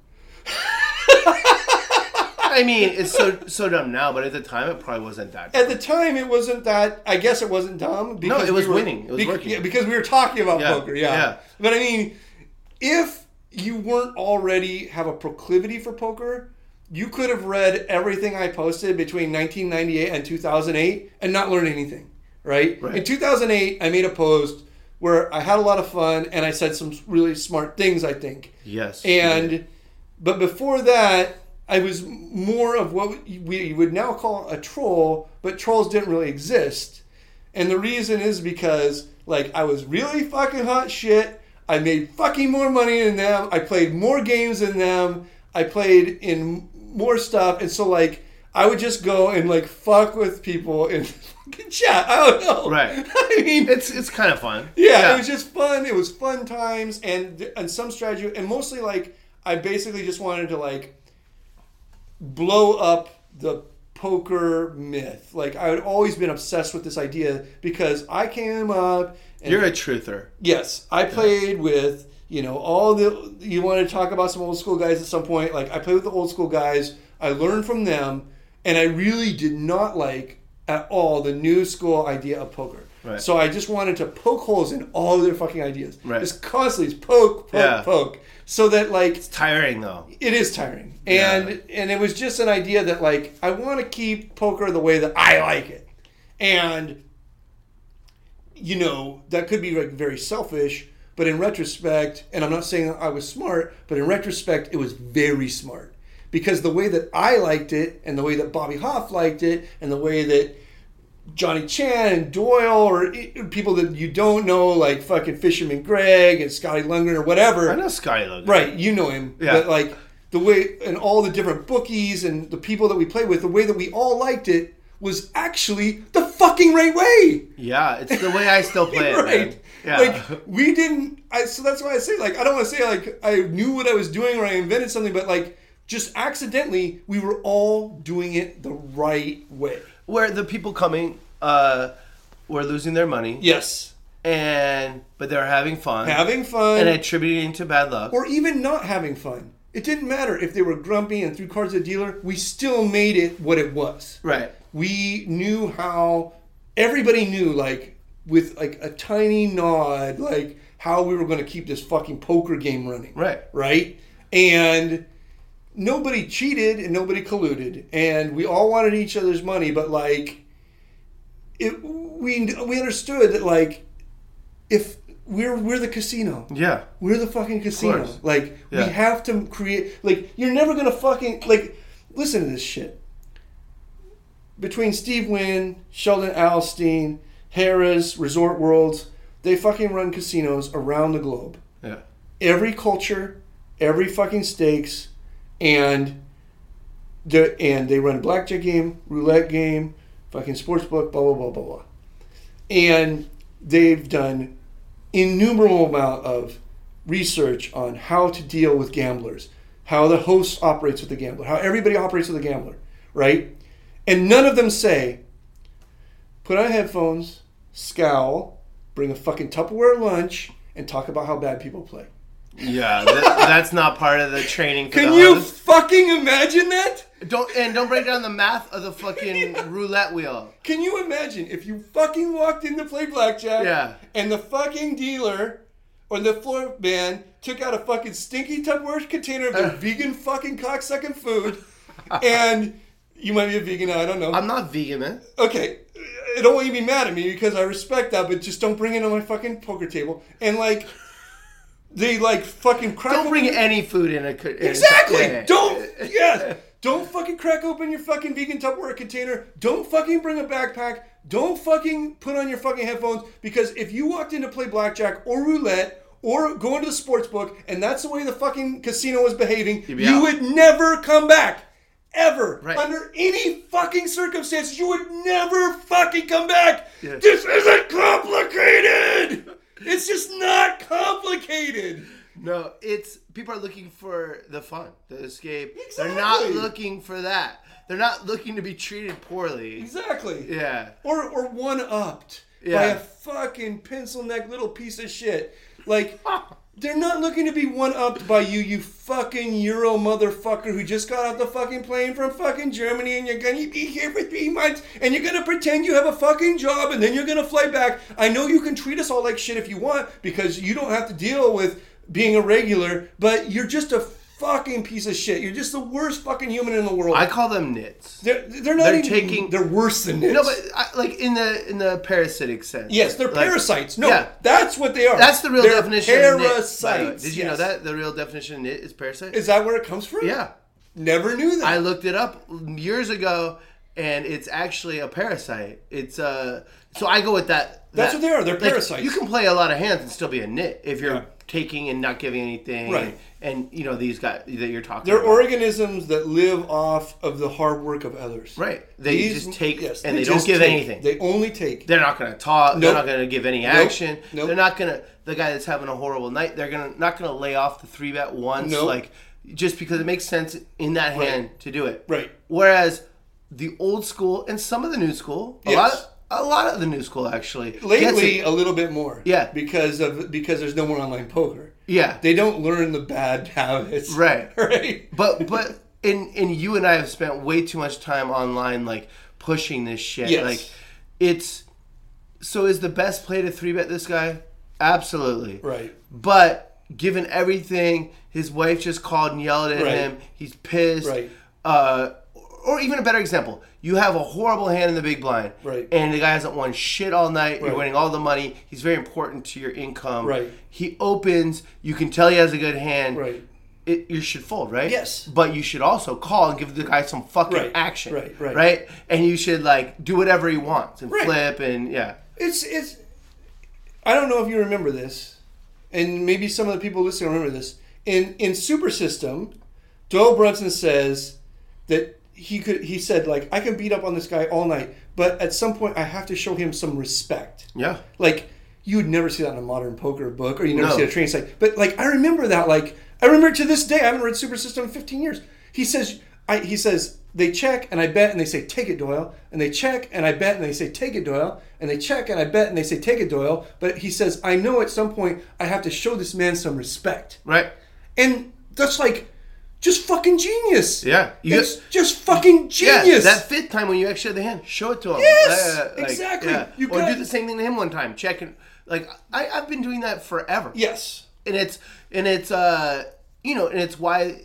S1: I mean, it's so so dumb now, but at the time it probably wasn't that.
S3: At the time, it wasn't that. I guess it wasn't dumb. Because
S1: it was
S3: we were-
S1: winning. It was
S3: bec-
S1: working.
S3: Yeah, because we were talking about
S1: Yeah,
S3: poker. Yeah.
S1: yeah.
S3: But I mean, if you weren't already have a proclivity for poker, you could have read everything I posted between 1998 and 2008 and not learn anything. Right?
S1: Right.
S3: In 2008, I made a post where I had a lot of fun and I said some really smart things. I think.
S1: yes.
S3: And but before that, I was more of what we would now call a troll, but trolls didn't really exist. And the reason is because like I was really fucking hot shit. I made fucking more money than them. I played more games than them. I played in more stuff, and so like I would just go and like fuck with people in fucking chat. I don't know.
S1: Right.
S3: I mean,
S1: it's it's kind of fun.
S3: yeah, it was just fun. It was fun times and and some strategy and mostly like I basically just wanted to like blow up the poker myth. Like I had always been obsessed with this idea because I came up and
S1: You're a truther.
S3: yes, I played with you know all the you want to talk about some old school guys at some point. Like I played with the old school guys. I learned from them, and I really did not like at all the new school idea of poker.
S1: Right.
S3: So I just wanted to poke holes in all of their fucking ideas.
S1: Right.
S3: Just constantly just poke, poke,
S1: Yeah.
S3: poke. So that like
S1: It's tiring though.
S3: it is tiring.
S1: Yeah.
S3: And and it was just an idea that like I want to keep poker the way that I like it. And you know, that could be like very selfish, but in retrospect, and I'm not saying I was smart, but in retrospect it was very smart. Because the way that I liked it and the way that Bobby Hoff liked it and the way that Johnny Chan and Doyle or people that you don't know like fucking Fisherman Greg and Scotty Lundgren or whatever.
S1: I know Scotty Logan.
S3: Right, you know him.
S1: Yeah.
S3: But like the way and all the different bookies and the people that we played with, the way that we all liked it was actually the fucking right way.
S1: Yeah, it's the way I still play it.
S3: right.
S1: Man. Yeah.
S3: Like we didn't I so that's why I say like I don't want to say like I knew what I was doing or I invented something, but like just accidentally we were all doing it the right way.
S1: Where the people coming uh, were losing their money,
S3: Yes.
S1: and but they're having fun
S3: Having fun.
S1: and attributing to bad luck.
S3: or even not having fun. It didn't matter if they were grumpy and threw cards at the dealer. We still made it what it was.
S1: right.
S3: we knew how everybody knew like with like a tiny nod like how we were going to keep this fucking poker game running
S1: Right.
S3: right and nobody cheated and nobody colluded and we all wanted each other's money but like it we we understood that like if we're we're the casino
S1: Yeah.
S3: we're the fucking casino. Like
S1: Yeah.
S3: we have to create. Like you're never gonna fucking like. Listen to this shit. Between Steve Wynn, Sheldon Adelson, Harrah's, Resort Worlds. They fucking run casinos around the globe.
S1: Yeah.
S3: Every culture, every fucking stakes, and the and they run blackjack game, roulette game, fucking sports book, blah blah blah blah blah. And they've done innumerable amount of research on how to deal with gamblers, how the host operates with the gambler, how everybody operates with the gambler, right? And none of them say, put on headphones, scowl, bring a fucking Tupperware lunch, and talk about how bad people play.
S1: Yeah, that, that's not part of the training. For
S3: Can
S1: the
S3: you
S1: host.
S3: fucking imagine that?
S1: Don't and don't break down the math of the fucking roulette wheel.
S3: Can you imagine if you fucking walked in to play blackjack
S1: Yeah.
S3: and the fucking dealer or the floor man took out a fucking stinky Tupperware container of their vegan fucking cocksucking food and you might be a vegan, I don't know.
S1: I'm not vegan, man.
S3: okay, I don't want you to be mad at me because I respect that, but just don't bring it on my fucking poker table. And like, they like fucking crack
S1: Don't bring
S3: open-
S1: any food in a. co- in-
S3: Exactly.
S1: yeah.
S3: Don't. Yes. Don't fucking crack open your fucking vegan Tupperware container. Don't fucking bring a backpack. Don't fucking put on your fucking headphones because if you walked in to play blackjack or roulette or go into the sports book and that's the way the fucking casino was behaving, you
S1: out.
S3: would never come back. Ever.
S1: Right.
S3: Under any fucking circumstances, you would never fucking come back.
S1: Yeah.
S3: This isn't complicated. It's just not complicated.
S1: No, it's people are looking for the fun, the escape. Exactly. They're not looking for that. They're not looking to be treated poorly.
S3: Exactly.
S1: Yeah.
S3: or or one upped by a fucking pencil neck little piece of shit. Like they're not looking to be one upped by you, you fucking Euro motherfucker who just got off the fucking plane from fucking Germany and you're gonna be here for three months and you're gonna pretend you have a fucking job and then you're gonna fly back. I know you can treat us all like shit if you want because you don't have to deal with being a regular, but you're just a fucking piece of shit. You're just the worst fucking human in the world.
S1: I call them nits.
S3: they're, they're not
S1: They're
S3: even,
S1: taking-
S3: they're worse than this.
S1: No, but I, like in the in the parasitic sense.
S3: Yes, they're
S1: Like,
S3: parasites. No,
S1: yeah.
S3: that's what they are.
S1: That's the real
S3: They're
S1: definition. of nit, by the way.
S3: Parasites.
S1: Did you know that the real definition of nit is parasite?
S3: Is that where it comes from?
S1: yeah,
S3: Never knew that.
S1: I looked it up years ago, and it's actually a parasite. It's uh, so I go with that.
S3: That's
S1: that-
S3: what they are. They're
S1: like,
S3: parasites.
S1: You can play a lot of hands and still be a nit if you're
S3: Yeah.
S1: Taking and not giving anything.
S3: Right.
S1: And, you know these guys that you're talking
S3: They're
S1: about.
S3: organisms that live off of the hard work of others.
S1: Right. They
S3: These-
S1: just take
S3: yes,
S1: and they, don't give
S3: take.
S1: anything.
S3: They only take.
S1: They're not going to talk. They're not going to give any action.
S3: Nope.
S1: They're not going to. The guy that's having a horrible night, they're gonna not going to lay off the three bet once,
S3: Nope.
S1: like just because it makes sense in that hand to do it.
S3: Right.
S1: Whereas the old school and some of the new school, a
S3: Yes.
S1: lot, a lot of the new school actually
S3: Lately, a little bit more.
S1: Yeah.
S3: Because of because there's no more online poker.
S1: yeah,
S3: They don't learn the bad habits.
S1: Right.
S3: Right.
S1: but but and and you and I have spent way too much time online, like pushing this shit.
S3: Yes.
S1: Like it's so is the best play to three bet this guy? Absolutely.
S3: Right.
S1: But given everything, his wife just called and yelled at
S3: Right.
S1: him. He's pissed.
S3: Right.
S1: Uh, or even a better example, you have a horrible hand in the big blind,
S3: Right.
S1: And the guy hasn't won shit all night. You're winning all the money. He's very important to your income.
S3: Right.
S1: He opens. You can tell he has a good hand.
S3: Right.
S1: It, you should fold, right?
S3: Yes.
S1: But you should also call and give the guy some fucking
S3: Right.
S1: action.
S3: Right, right.
S1: Right. And you should like do whatever he wants and
S3: Right.
S1: flip and yeah.
S3: It's it's. I don't know if you remember this, and maybe some of the people listening remember this. In in Super System, Doyle Brunson says that he could. He said like I can beat up on this guy all night, but at some point I have to show him some respect.
S1: Yeah.
S3: Like you would never see that in a modern poker book, or you never
S1: No.
S3: see a training site. But like I remember that. Like I remember to this day. I haven't read Super System in 15 years. He says. I, he says they check and I bet and they say take it Doyle and they check and I bet and they say take it Doyle and they check and I bet and they say take it Doyle but he says I know at some point I have to show this man some respect
S1: Right.
S3: and that's like just fucking genius
S1: Yeah. You-
S3: it's just fucking genius
S1: Yeah, that fifth time when you actually had the hand, show it to him.
S3: Yes, exactly. You
S1: or
S3: got-
S1: do the same thing to him one time. Check it. Like I, I've been doing that forever.
S3: yes
S1: and it's and it's uh you know and it's why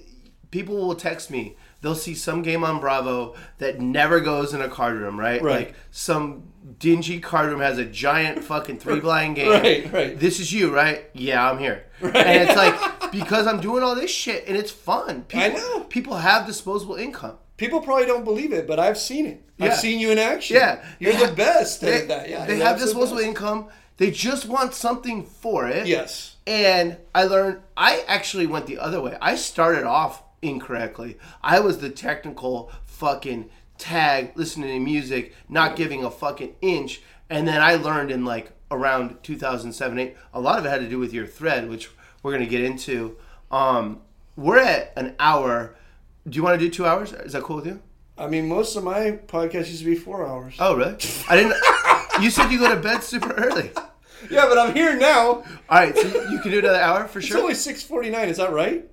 S1: people will text me they'll see some game on bravo that never goes in a card room right,
S3: Right.
S1: like some dingy card room has a giant fucking three blind game
S3: Right, right.
S1: this is you right yeah i'm here Right. and it's like because i'm doing all this shit and it's fun people,
S3: I know.
S1: people have disposable income
S3: People probably don't believe it, but I've seen it.
S1: Yeah.
S3: I've seen you in action.
S1: Yeah,
S3: you're
S1: They
S3: the
S1: ha-
S3: best
S1: They,
S3: at that. Yeah,
S1: they have disposable
S3: best.
S1: income. They just want something for it.
S3: Yes.
S1: And I learned, I actually went the other way. I started off incorrectly. I was the technical fucking tag, listening to music, not giving a fucking inch. And then I learned in like around 2007, 8, a lot of it had to do with your thread, which we're going to get into. Um, we're at an hour. Do you want to do two hours? Is that cool with you?
S3: I mean, most of my podcasts used to be four hours.
S1: Oh, really? I didn't. you said you go to bed super early.
S3: Yeah, but I'm here now.
S1: All right, so you can do another hour for sure.
S3: It's only six forty nine. Is that right?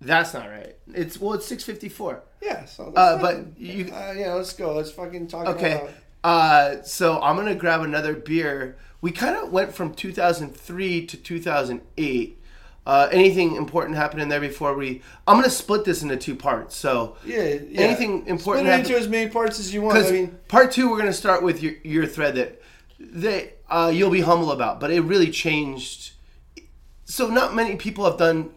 S1: That's not right. It's well, it's six fifty four.
S3: Yeah. So
S1: Uh, but you
S3: Uh, yeah, let's go. Let's fucking talk
S1: okay?
S3: about.
S1: Uh, so I'm gonna grab another beer. We kind of went from 2003 to 2008. Uh, anything important happened in there before we? I'm gonna split this into two parts. So
S3: Yeah, yeah.
S1: Anything important
S3: Split it into as many parts as you want. I mean,
S1: part two, we're gonna start with your your thread that that uh, you'll be humble about, but it really changed. So not many people have done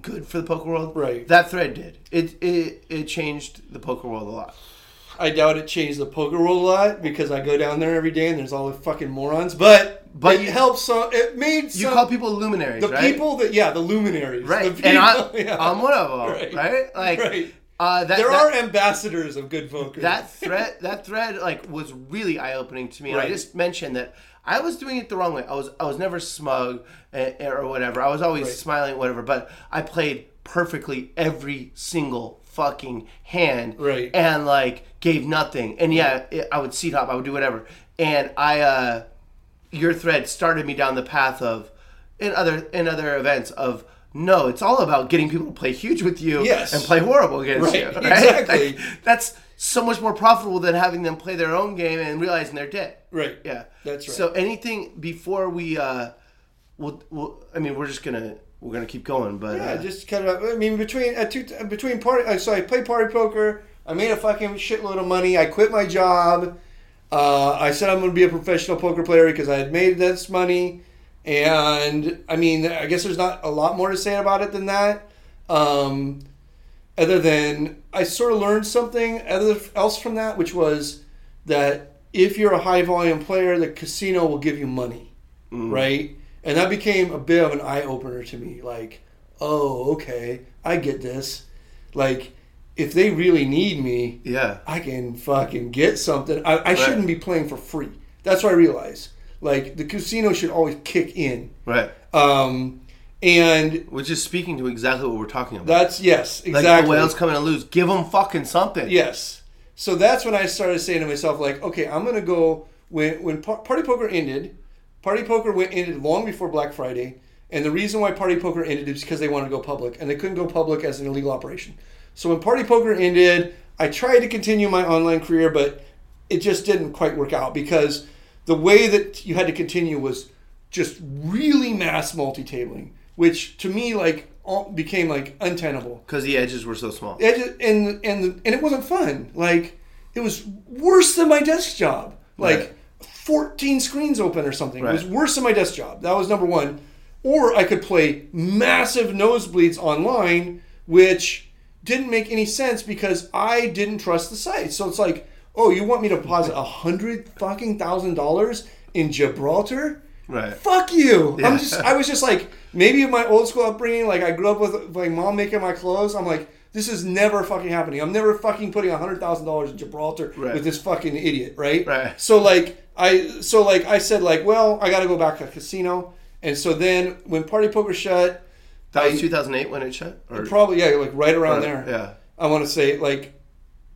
S1: good for the poker world.
S3: Right.
S1: That thread did. It it it changed the poker world a lot.
S3: I doubt it changed the poker world a lot because I go down there every day and there's all the fucking morons. But
S1: But
S3: it
S1: you-
S3: helps. So it made
S1: You call people luminaries,
S3: the
S1: right?
S3: people that yeah the luminaries
S1: right?
S3: The people,
S1: and I,
S3: yeah.
S1: I'm one of them,
S3: Right.
S1: right? Like,
S3: Right.
S1: uh, that
S3: there
S1: that,
S3: are ambassadors of good poker.
S1: that thread that thread like was really eye opening to me. And I just mentioned that I was doing it the wrong way. I was I was never smug eh, or whatever. I was always
S3: Right.
S1: smiling, whatever. But I played perfectly every single fucking hand,
S3: Right.
S1: And like gave nothing. And yeah, it, I would seat hop. I would do whatever. And I, uh, your thread started me down the path of in other in other events of. No, it's all about getting people to play huge with you
S3: Yes.
S1: and play horrible against
S3: Right,
S1: you. Right?
S3: exactly.
S1: Like, that's so much more profitable than having them play their own game and realizing they're dead.
S3: right.
S1: Yeah,
S3: That's right.
S1: So anything before we, uh, we'll, we'll, I mean, we're just gonna we're gonna keep going, but
S3: Yeah,
S1: uh,
S3: just kind of. I mean, between uh, two, between party. Uh, so I played party poker. I made a fucking shitload of money. I quit my job. Uh, I said I'm going to be a professional poker player because I had made this money. And I mean, I guess there's not a lot more to say about it than that. Um, other than I sort of learned something other else from that, which was that if you're a high volume player, the casino will give you money, right? And that became a bit of an eye opener to me. Like, oh, okay, I get this. Like, if they really need me,
S1: yeah,
S3: I can fucking get something. I, I shouldn't be playing for free. That's what I realized. Like, the casino should always kick in.
S1: right.
S3: Um, and
S1: Which is speaking to exactly what we're talking about.
S3: that's yes,
S1: like
S3: exactly.
S1: the whales coming to lose, give them fucking something.
S3: Yes. So that's when I started saying to myself, like, okay, I'm gonna go when when Party Poker ended. Party Poker went ended long before Black Friday, and the reason why Party Poker ended is because they wanted to go public, and they couldn't go public as an illegal operation. So when Party Poker ended, I tried to continue my online career, but it just didn't quite work out because the way that you had to continue was just really mass multi-tabling, which to me like became like untenable.
S1: because the edges were so small.
S3: Just, and and and it wasn't fun. Like it was worse than my desk job. Like
S1: Right.
S3: 14 screens open or something. It was worse than my desk job. That was number one. Or I could play massive nosebleeds online, which didn't make any sense because I didn't trust the site. So it's like, oh, you want me to deposit a hundred fucking thousand dollars in Gibraltar?
S1: Right.
S3: fuck you.
S1: Yeah.
S3: I'm just I was just like maybe my old school upbringing, like I grew up with like mom making my clothes. I'm like, this is never fucking happening. I'm never fucking putting a hundred thousand dollars in Gibraltar
S1: Right.
S3: with this fucking idiot, right?
S1: Right.
S3: So like I so like I said like, well, I gotta go back to the casino. And so then when Party Poker shut,
S1: That was 2008 when it shut. Or,
S3: probably yeah, like right around there.
S1: Yeah.
S3: I want to say like,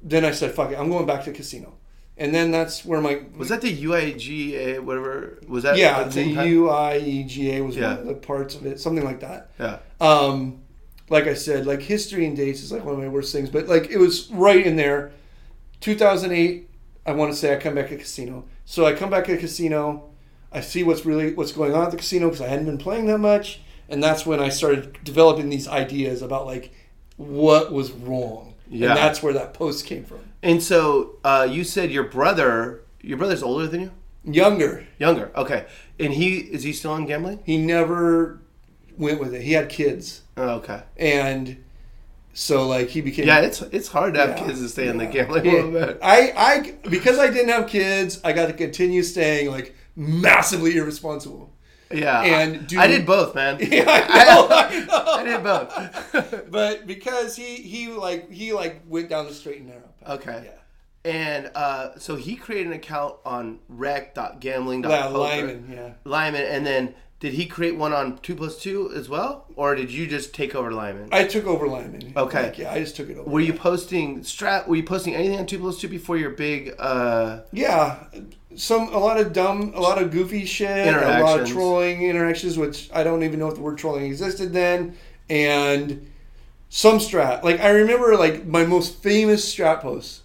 S3: then I said, fuck it, I'm going back to casino. And then that's where my
S1: Was that the UIGA whatever? Was that
S3: yeah the? UIEGA was
S1: Yeah.
S3: one of the parts of it, something like that.
S1: Yeah.
S3: um like i said like history and dates is like one of my worst things but like it was right in there 2008 i want to say i come back to casino so i come back to casino i see what's really what's going on at the casino because i hadn't been playing that much and that's when i started developing these ideas about like what was wrong
S1: Yeah.
S3: and that's where that post came from
S1: And so uh, you said your brother, your brother's older than you,
S3: younger
S1: younger. Okay. And he is he still in gambling?
S3: he never went with it he had kids
S1: Oh, okay.
S3: and So like he became
S1: Yeah, it's it's hard to have
S3: Yeah.
S1: kids to stay in the
S3: Yeah.
S1: gambling
S3: Yeah.
S1: world.
S3: I, I, because I didn't have kids, I got to continue staying like massively irresponsible.
S1: Yeah,
S3: And
S1: I,
S3: do-
S1: I did both, man.
S3: Yeah, I know, I know.
S1: I did both.
S3: But because he, he like, he like went down the straight and narrow. path.
S1: Okay.
S3: Yeah.
S1: And uh, so he created an account on rec.gambling.poker.
S3: Yeah, limon, yeah.
S1: limon, and then did he create one on two plus two as well, or did you just take over limon?
S3: I took over limon.
S1: Okay.
S3: Like, yeah, I just took it over.
S1: were you posting strat? Were you posting anything on two plus two before your big? uh
S3: Yeah, some a lot of dumb, a lot of goofy shit, a lot of trolling interactions, which I don't even know if the word trolling existed then, and some strat. Like I remember, like my most famous strat posts.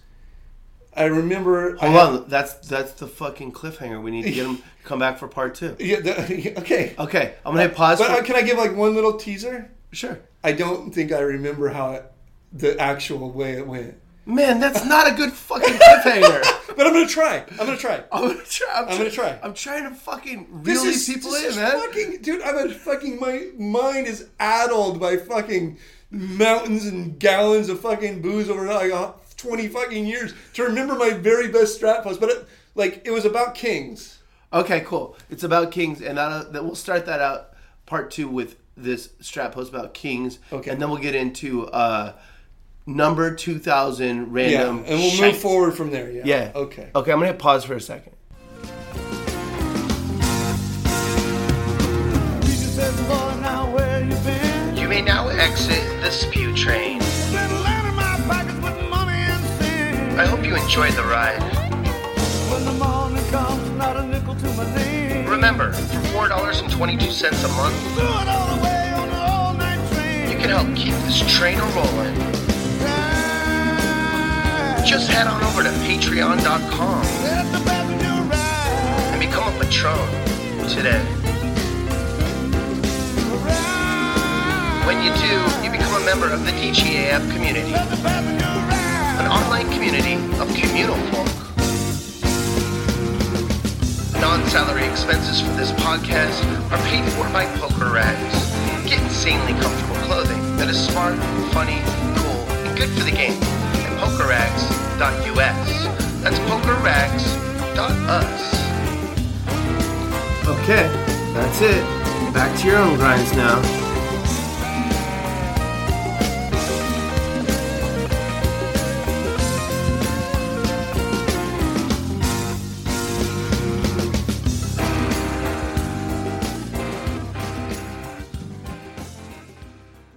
S3: I remember. I
S1: Hold
S3: had-
S1: on, that's that's the fucking cliffhanger. We need to get him come back for part two.
S3: Yeah. The, okay.
S1: Okay, I'm gonna hit pause.
S3: But
S1: for,
S3: uh, can I give like one little teaser?
S1: sure.
S3: I don't think I remember how it, the actual way it went.
S1: Man, that's not a good fucking cliffhanger.
S3: But I'm gonna try. I'm gonna try.
S1: I'm gonna try. I'm,
S3: I'm gonna try.
S1: I'm trying to fucking reel these people
S3: this
S1: in,
S3: is
S1: man.
S3: Fucking, dude, I'm a fucking my mind is addled by fucking mountains and gallons of fucking booze over like uh, 20 fucking years to remember my very best strat post. But it, like it was about kings.
S1: Okay, cool. It's about kings, and that, that we'll start that out part two with this strat post about kings.
S3: Okay.
S1: and then we'll get into uh, number two thousand random.
S3: Yeah,
S1: random.
S3: and we'll
S1: shite.
S3: move forward from there. Yeah.
S1: Yeah.
S3: Okay.
S1: Okay, I'm gonna pause for a second.
S2: Jesus says, boy, now where you
S1: may now exit the spew train.
S2: Been lining my pockets with money and sin.
S1: I hope you enjoyed the ride.
S2: When the morning comes, not a nickel to my name.
S1: Remember, for four dollars and twenty-two cents a month,
S2: Do it all the way on the all-night train.
S1: you can help keep this train a rolling. Just head on over to Patreon.com and become a patron today. When you do, you become a member of the DGAF community, an online community of communal folk. Non-salary expenses for this podcast are paid for by Poker Rags. Get insanely comfortable clothing that is smart, funny, cool, and good for the game at pokerrags.us. That's pokerrags.us. Okay, that's it. Back to your own grinds now.